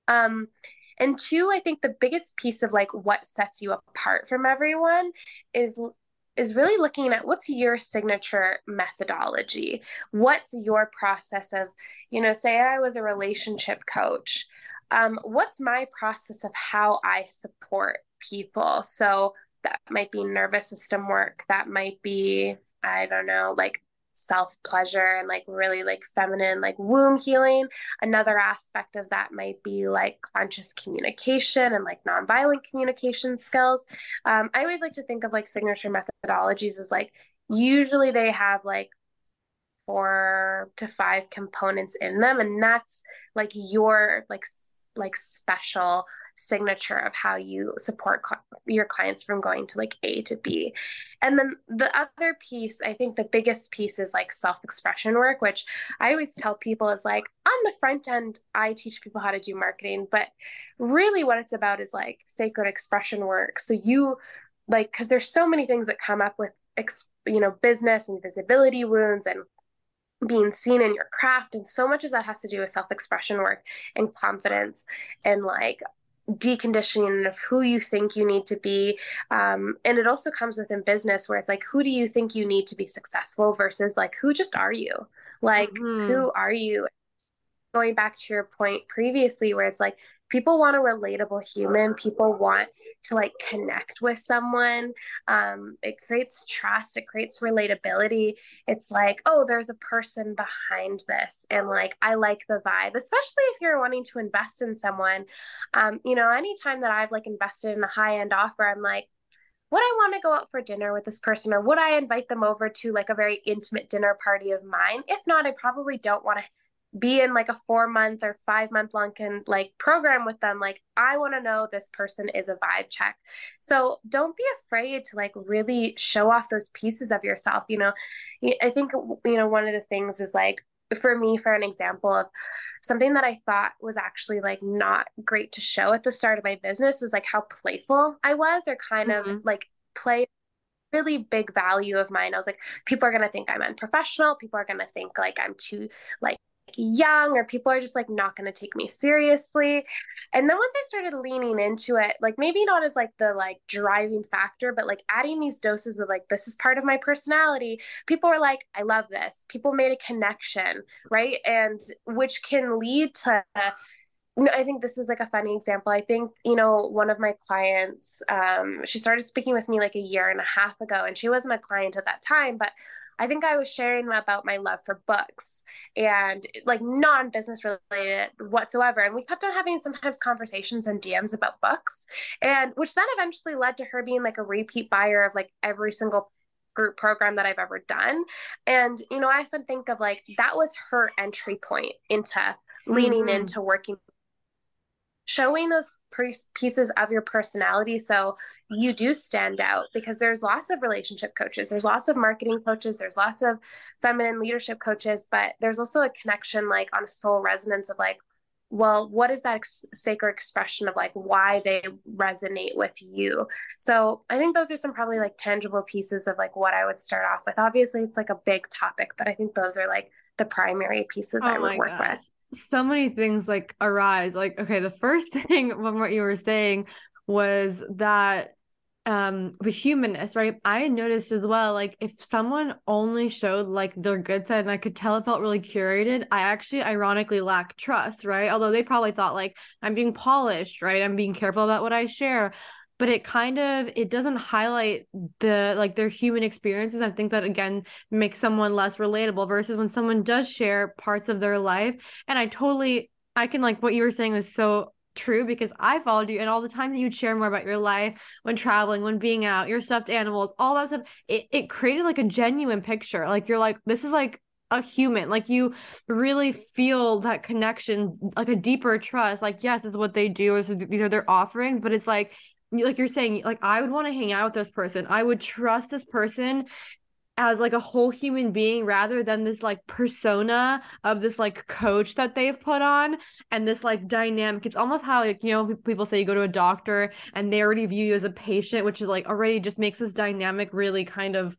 Um and two, I think the biggest piece of like what sets you apart from everyone is is really looking at what's your signature methodology? What's your process of you know say i was a relationship coach um, what's my process of how i support people? So that might be nervous system work that might be i don't know like self pleasure and like really like feminine like womb healing. Another aspect of that might be like conscious communication and like nonviolent communication skills. Um, i always like to think of like signature methodologies as like usually they have like four to five components in them and that's like your like like special signature of how you support cl- your clients from going to like A to B. And then the other piece, I think the biggest piece is like self expression work, which I always tell people is like on the front end, I teach people how to do marketing, but really what it's about is like sacred expression work. So you like, because there's so many things that come up with, ex- you know, business and visibility wounds and being seen in your craft and so much of that has to do with self-expression work and confidence and like deconditioning of who you think you need to be. Um, and it also comes within business where it's like, who do you think you need to be successful versus like, who just are you? Like, mm-hmm. who are you? Going back to your point previously, where it's like, people want a relatable human, people want to like connect with someone. Um, it creates trust, it creates relatability. It's like, oh, there's a person behind this. And like, I like the vibe, especially if you're wanting to invest in someone. Um, you know, anytime that I've like invested in a high end offer, I'm like, would I want to go out for dinner with this person or would I invite them over to like a very intimate dinner party of mine? If not, I probably don't want to be in like a four month or five month long can like program with them like i want to know this person is a vibe check so don't be afraid to like really show off those pieces of yourself you know i think you know one of the things is like for me for an example of something that i thought was actually like not great to show at the start of my business was like how playful i was or kind mm-hmm. of like play really big value of mine. I was like, people are gonna think I'm unprofessional. People are gonna think like I'm too like young or people are just like not going to take me seriously. And then once i started leaning into it like maybe not as like the like driving factor but like adding these doses of like this is part of my personality people were like i love this. People made a connection right? And which can lead to I think this was like a funny example. I think, you know, one of my clients, um, she started speaking with me like a year and a half ago, and she wasn't a client at that time, but I think I was sharing about my love for books and like non business related whatsoever. And we kept on having sometimes conversations and DMs about books, and which then eventually led to her being like a repeat buyer of like every single group program that I've ever done. And, you know, I often think of like that was her entry point into leaning mm-hmm. into working showing those pieces of your personality. So you do stand out because there's lots of relationship coaches there's lots of marketing coaches there's lots of feminine leadership coaches but there's also a connection like on a soul resonance of like well what is that ex- sacred expression of like why they resonate with you? So i think those are some probably like tangible pieces of like what i would start off with. Obviously it's like a big topic but i think those are like the primary pieces oh i would work gosh. with so many things like arise. Like, okay, the first thing from what you were saying was that um the humanness right? I noticed as well like if someone only showed like their good side and i could tell it felt really curated i actually ironically lack trust right? Although they probably thought like i'm being polished right? I'm being careful about what i share but it kind of it doesn't highlight the like their human experiences i think that again makes someone less relatable versus when someone does share parts of their life and i totally i can like what you were saying was so true because I followed you and all the time that you'd share more about your life when traveling, when being out, your stuffed animals, all that stuff, it, it created like a genuine picture. Like you're like, this is like a human. Like you really feel that connection, like a deeper trust. Like, yes, this is what they do, these are their offerings, but it's like like you're saying like i would want to hang out with this person. I would trust this person as like a whole human being rather than this like persona of this like coach that they've put on and this like dynamic it's almost how like you know people say you go to a doctor and they already view you as a patient which is like already just makes this dynamic really kind of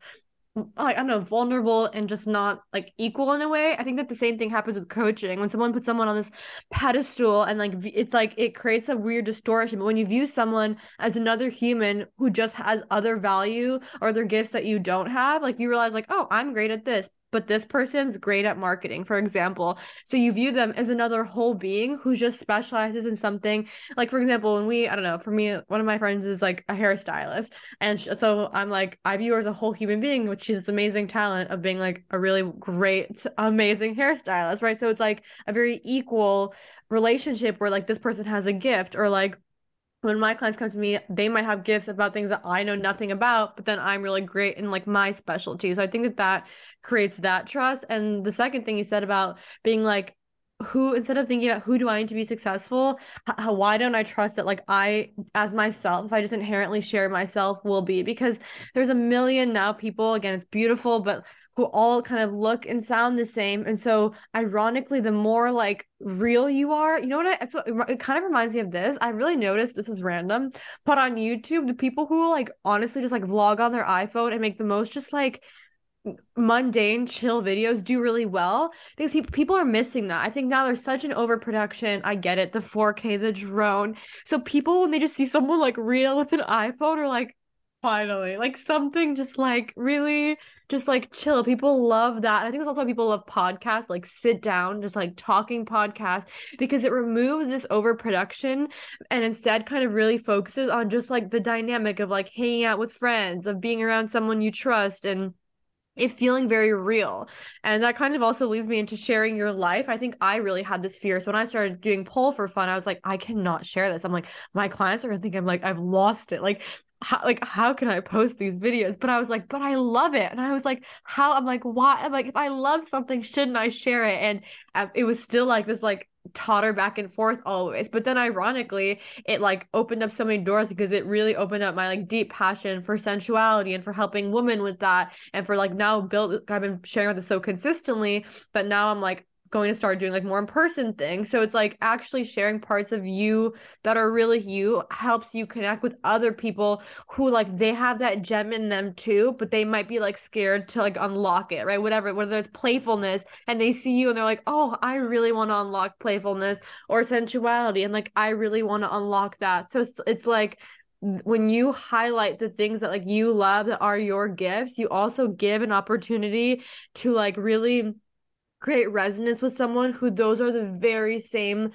I don't know, vulnerable and just not like equal in a way. I think that the same thing happens with coaching. When someone puts someone on this pedestal and like it's like it creates a weird distortion. But when you view someone as another human who just has other value or other gifts that you don't have, like you realize like, oh, I'm great at this but this person's great at marketing, for example. So you view them as another whole being who just specializes in something. Like, for example, when we, I don't know, for me, one of my friends is like a hairstylist. And so I'm like, I view her as a whole human being, which she's this amazing talent of being like a really great, amazing hairstylist, right? So it's like a very equal relationship where like this person has a gift or like when my clients come to me, they might have gifts about things that I know nothing about, but then I'm really great in like my specialty. So I think that that creates that trust. And the second thing you said about being like, who instead of thinking about who do I need to be successful, why don't I trust that like I as myself, if I just inherently share myself, will be because there's a million now people. Again, it's beautiful, but who all kind of look and sound the same. And so, ironically, the more like real you are, you know what? I, so it kind of reminds me of this. I really noticed this is random, but on YouTube, the people who like honestly just like vlog on their iPhone and make the most just like mundane chill videos do really well because he, people are missing that i think now there's such an overproduction i get it the 4k the drone so people when they just see someone like real with an iphone are like Finally, like something just like really just like chill. People love that. I think that's also why people love podcasts, like sit down, just like talking podcast because it removes this overproduction and instead kind of really focuses on just like the dynamic of like hanging out with friends, of being around someone you trust and it feeling very real. And that kind of also leads me into sharing your life. I think I really had this fear. So when I started doing pole for fun, I was like, I cannot share this. I'm like, my clients are gonna think I'm like, I've lost it. Like how like how can I post these videos? But I was like, but I love it, and I was like, how? I'm like, why? I'm like, if I love something, shouldn't I share it? And um, it was still like this like totter back and forth always. But then ironically, it like opened up so many doors because it really opened up my like deep passion for sensuality and for helping women with that, and for like now built. I've been sharing this so consistently, but now I'm like going to start doing like more in person things. So it's like actually sharing parts of you that are really you helps you connect with other people who like they have that gem in them too, but they might be like scared to like unlock it, right? Whatever, whether it's playfulness and they see you and they're like, oh, I really want to unlock playfulness or sensuality. And like, I really want to unlock that. So it's, it's like, when you highlight the things that like you love that are your gifts you also give an opportunity to like really create resonance with someone who those are the very same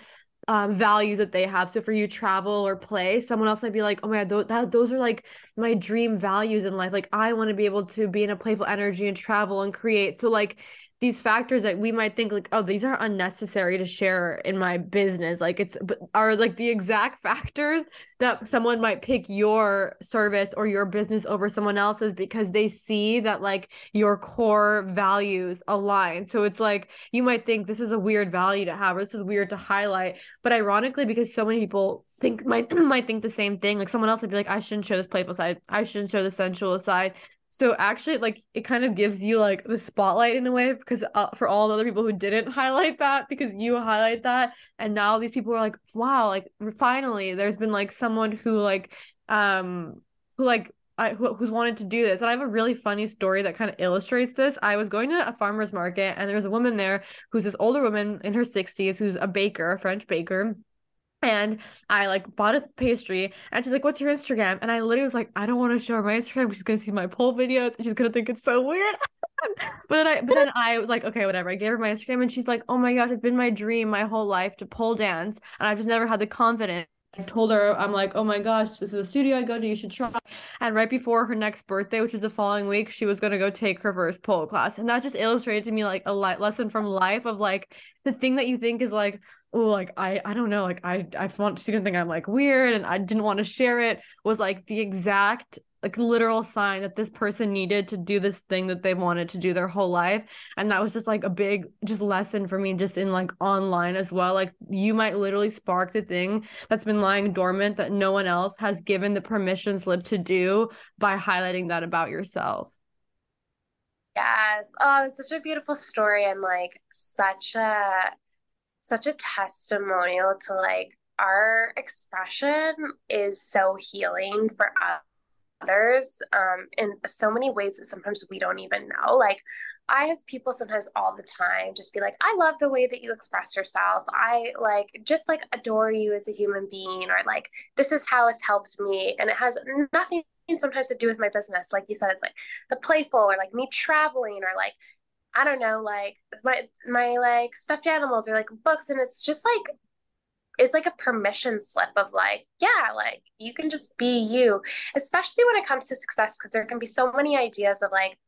um, values that they have. So for you, travel or play, someone else might be like, "Oh my god, th- that, those are like my dream values in life. Like I want to be able to be in a playful energy and travel and create." So like these factors that we might think like oh these are unnecessary to share in my business. Like it's are like the exact factors that someone might pick your service or your business over someone else's because they see that like your core values align. So it's like you might think this is a weird value to have or this is weird to highlight. But ironically because so many people think might might think the same thing like someone else would be like i shouldn't show this playful side. I shouldn't show the sensual side so actually, like it kind of gives you like the spotlight in a way because uh, for all the other people who didn't highlight that because you highlight that, and now these people are like, wow, like finally, there's been like someone who like um who like I, who, who's wanted to do this. And I have a really funny story that kind of illustrates this. I was going to a farmer's market and there was a woman there who's this older woman in her 60s who's a baker, a French baker and I like bought a pastry and she's like, What's your Instagram? And I literally was like, I don't want to show her my Instagram. She's gonna see my pole videos and she's gonna think it's so weird. but then I but then I was like, okay, whatever. I gave her my Instagram and she's like, Oh my gosh, it's been my dream my whole life to pole dance. And I've just never had the confidence. I told her, I'm like, oh my gosh, this is a studio I go to, you should try. And right before her next birthday, which was the following week, she was gonna go take her first pole class. And that just illustrated to me like a light lesson from life of like the thing that you think is like, oh like i i don't know like i i want she didn't think i'm like weird and i didn't want to share it was like the exact like literal sign that this person needed to do this thing that they wanted to do their whole life. And that was just like a big just lesson for me just in like online as well. Like you might literally spark the thing that's been lying dormant that no one else has given the permission slip to do by highlighting that about yourself. Yes. Oh it's such a beautiful story and like such a such a testimonial to like our expression is so healing for others um, in so many ways that sometimes we don't even know. Like, I have people sometimes all the time just be like, I love the way that you express yourself. I like just like adore you as a human being, or like, this is how it's helped me. And it has nothing sometimes to do with my business. Like you said, it's like the playful or like me traveling or like I don't know, like my my like stuffed animals or like books, and it's just like it's like a permission slip of like, yeah, like you can just be you, especially when it comes to success, because there can be so many ideas of like,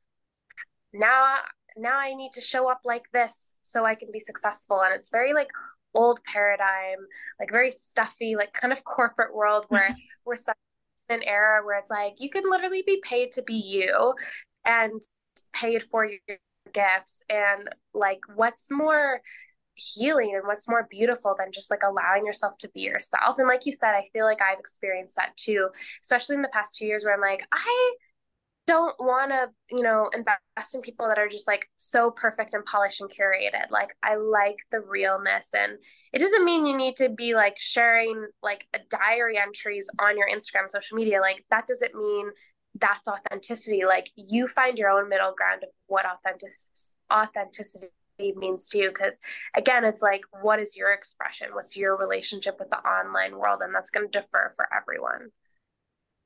now now I need to show up like this so I can be successful, and it's very like old paradigm, like very stuffy, like kind of corporate world where we're stuck in an era where it's like you can literally be paid to be you and paid for your gifts and like what's more healing and what's more beautiful than just like allowing yourself to be yourself? And like you said i feel like i've experienced that too especially in the past two years where i'm like i don't want to you know invest in people that are just like so perfect and polished and curated. Like i like the realness and it doesn't mean you need to be like sharing like diary entries on your instagram social media. Like that doesn't mean that's authenticity. Like you find your own middle ground of what authentic authenticity means to you because again it's like what is your expression? What's your relationship with the online world? And that's going to differ for everyone.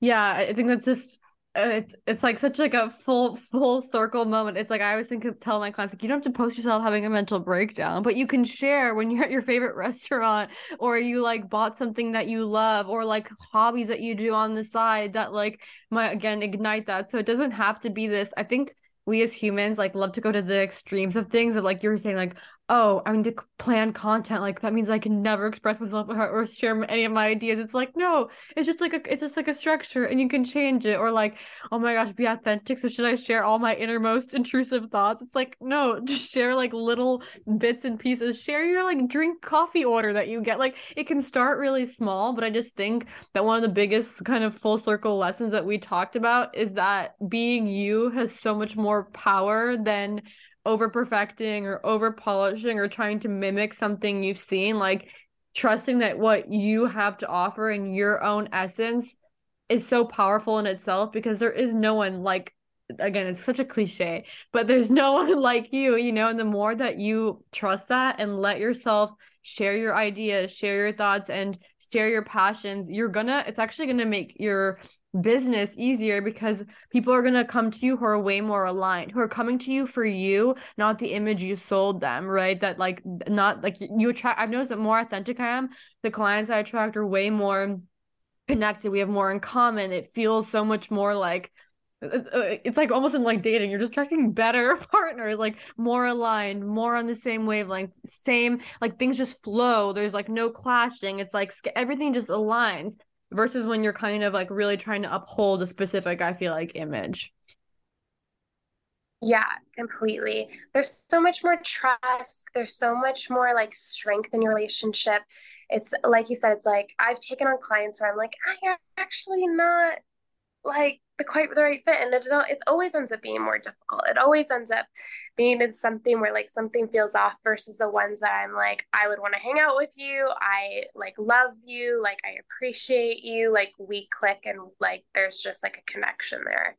Yeah i think that's just it's it's like such like a full full circle moment. It's like I always think of tell my clients like you don't have to post yourself having a mental breakdown, but you can share when you're at your favorite restaurant or you like bought something that you love or like hobbies that you do on the side that like might again ignite that. So it doesn't have to be this. I think we as humans like love to go to the extremes of things of like you were saying like oh i mean to plan content like that means i can never express myself or share any of my ideas. It's like no it's just like a it's just like a structure and you can change it. Or like oh my gosh be authentic so should i share all my innermost intrusive thoughts? It's like no just share like little bits and pieces. Share your like drink coffee order that you get. Like it can start really small but i just think that one of the biggest kind of full circle lessons that we talked about is that being you has so much more power than over perfecting or over polishing or trying to mimic something you've seen like trusting that what you have to offer in your own essence is so powerful in itself because there is no one like again it's such a cliche but there's no one like you you know and the more that you trust that and let yourself share your ideas share your thoughts and share your passions you're gonna it's actually gonna make your business easier because people are going to come to you who are way more aligned, who are coming to you for you, not the image you sold them, right? That like not like you attract I've noticed that more authentic I am, the clients I attract are way more connected. We have more in common. It feels so much more like uh, uh, it's like almost in like dating you're just attracting better partners like more aligned more on the same wavelength same like things just flow there's like no clashing it's like everything just aligns versus when you're kind of like really trying to uphold a specific i feel like image. Yeah completely. There's so much more trust. There's so much more like strength in your relationship. It's like you said it's like i've taken on clients where i'm like i actually not like the quite the right fit and it, it always ends up being more difficult it always ends up being in something where like something feels off versus the ones that i'm like i would want to hang out with you i like love you like i appreciate you like we click and like there's just like a connection there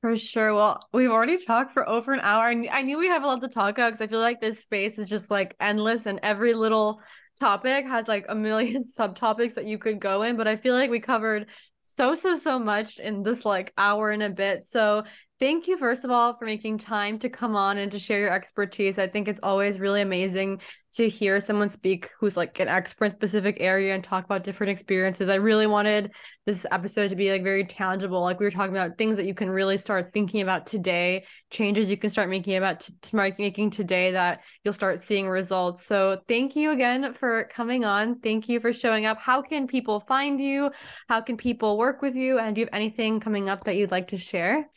for sure. Well, we've already talked for over an hour. and I knew we have a lot to talk about because I feel like this space is just like endless and every little topic has like a million subtopics that you could go in. But I feel like we covered so so so much in this like hour and a bit. So thank you first of all for making time to come on and to share your expertise. I think it's always really amazing to hear someone speak who's like an expert in specific area and talk about different experiences. I really wanted this episode to be like very tangible. Like we were talking about things that you can really start thinking about today changes you can start making about t- making today that you'll start seeing results. So thank you again for coming on. Thank you for showing up. How can people find you? How can people work with you? And do you have anything coming up that you'd like to share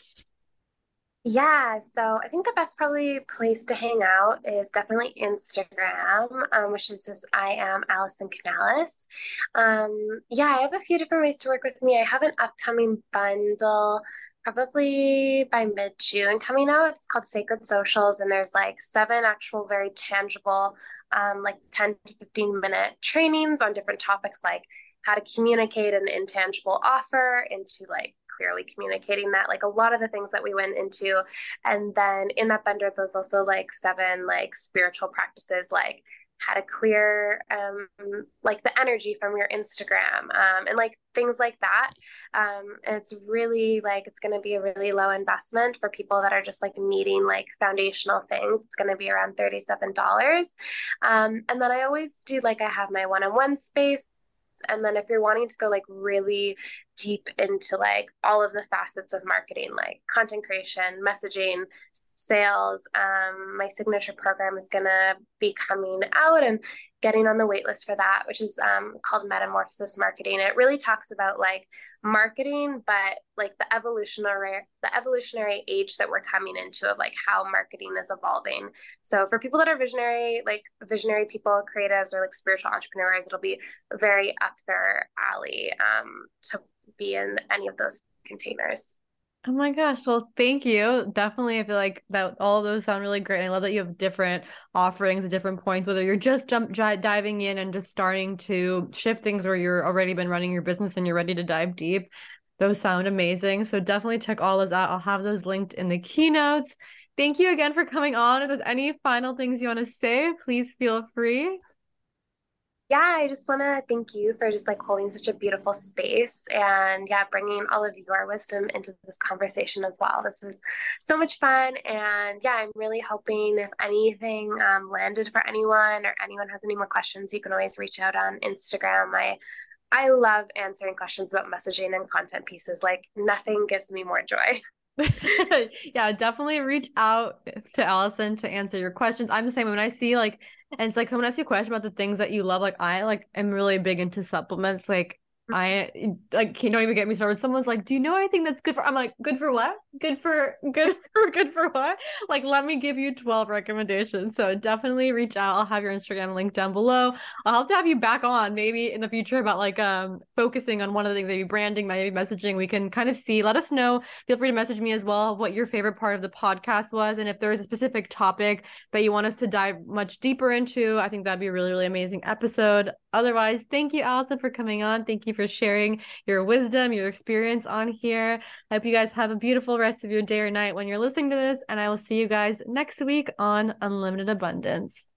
yeah, so I think the best probably place to hang out is definitely Instagram, um, which is just I am Allison Canales. Um, yeah, I have a few different ways to work with me. I have an upcoming bundle probably by mid June coming out. It's called Sacred Socials, and there's like seven actual very tangible, um, like 10 to 15 minute trainings on different topics like how to communicate an intangible offer into like clearly communicating that like a lot of the things that we went into and then in that bender there's also like seven like spiritual practices like how to clear um, like the energy from your Instagram um, and like things like that. Um, and it's really like it's going to be a really low investment for people that are just like needing like foundational things. It's going to be around $37. Um, and then I always do like I have my one on one space and then if you're wanting to go like really deep into like all of the facets of marketing, like content creation, messaging, sales, um, my signature program is going to be coming out and getting on the waitlist for that, which is um, called Metamorphosis Marketing. It really talks about like marketing, but like the evolutionary the evolutionary age that we're coming into of like how marketing is evolving. So for people that are visionary, like visionary people, creatives, or like spiritual entrepreneurs, it'll be very up their alley um, to be in any of those containers. Oh my gosh. Well, thank you. Definitely. I feel like that all those sound really great. I love that you have different offerings at different points, whether you're just jump diving in and just starting to shift things or you're already been running your business and you're ready to dive deep. Those sound amazing. So definitely check all those out. I'll have those linked in the keynotes. Thank you again for coming on. If there's any final things you want to say, please feel free yeah, I just want to thank you for just like holding such a beautiful space and yeah, bringing all of your wisdom into this conversation as well. This was so much fun. And yeah, I'm really hoping if anything um, landed for anyone or anyone has any more questions, you can always reach out on Instagram. I I love answering questions about messaging and content pieces. Like nothing gives me more joy. yeah, definitely reach out to Allison to answer your questions. I'm the same when I see like and it's like someone asks you a question about the things that you love. Like I like am really big into supplements. Like I like can't don't even get me started. Someone's like, "Do you know anything that's good for?" I'm like, "Good for what? Good for good for good for what?" Like, let me give you 12 recommendations. So definitely reach out. I'll have your Instagram link down below. I'll have to have you back on maybe in the future about like um focusing on one of the things, maybe branding, maybe messaging. We can kind of see. Let us know. Feel free to message me as well what your favorite part of the podcast was, and if there's a specific topic that you want us to dive much deeper into. I think that'd be a really really amazing episode. Otherwise, thank you, Allison, for coming on. Thank you for sharing your wisdom, your experience on here. I hope you guys have a beautiful rest of your day or night when you're listening to this. And I will see you guys next week on Unlimited Abundance.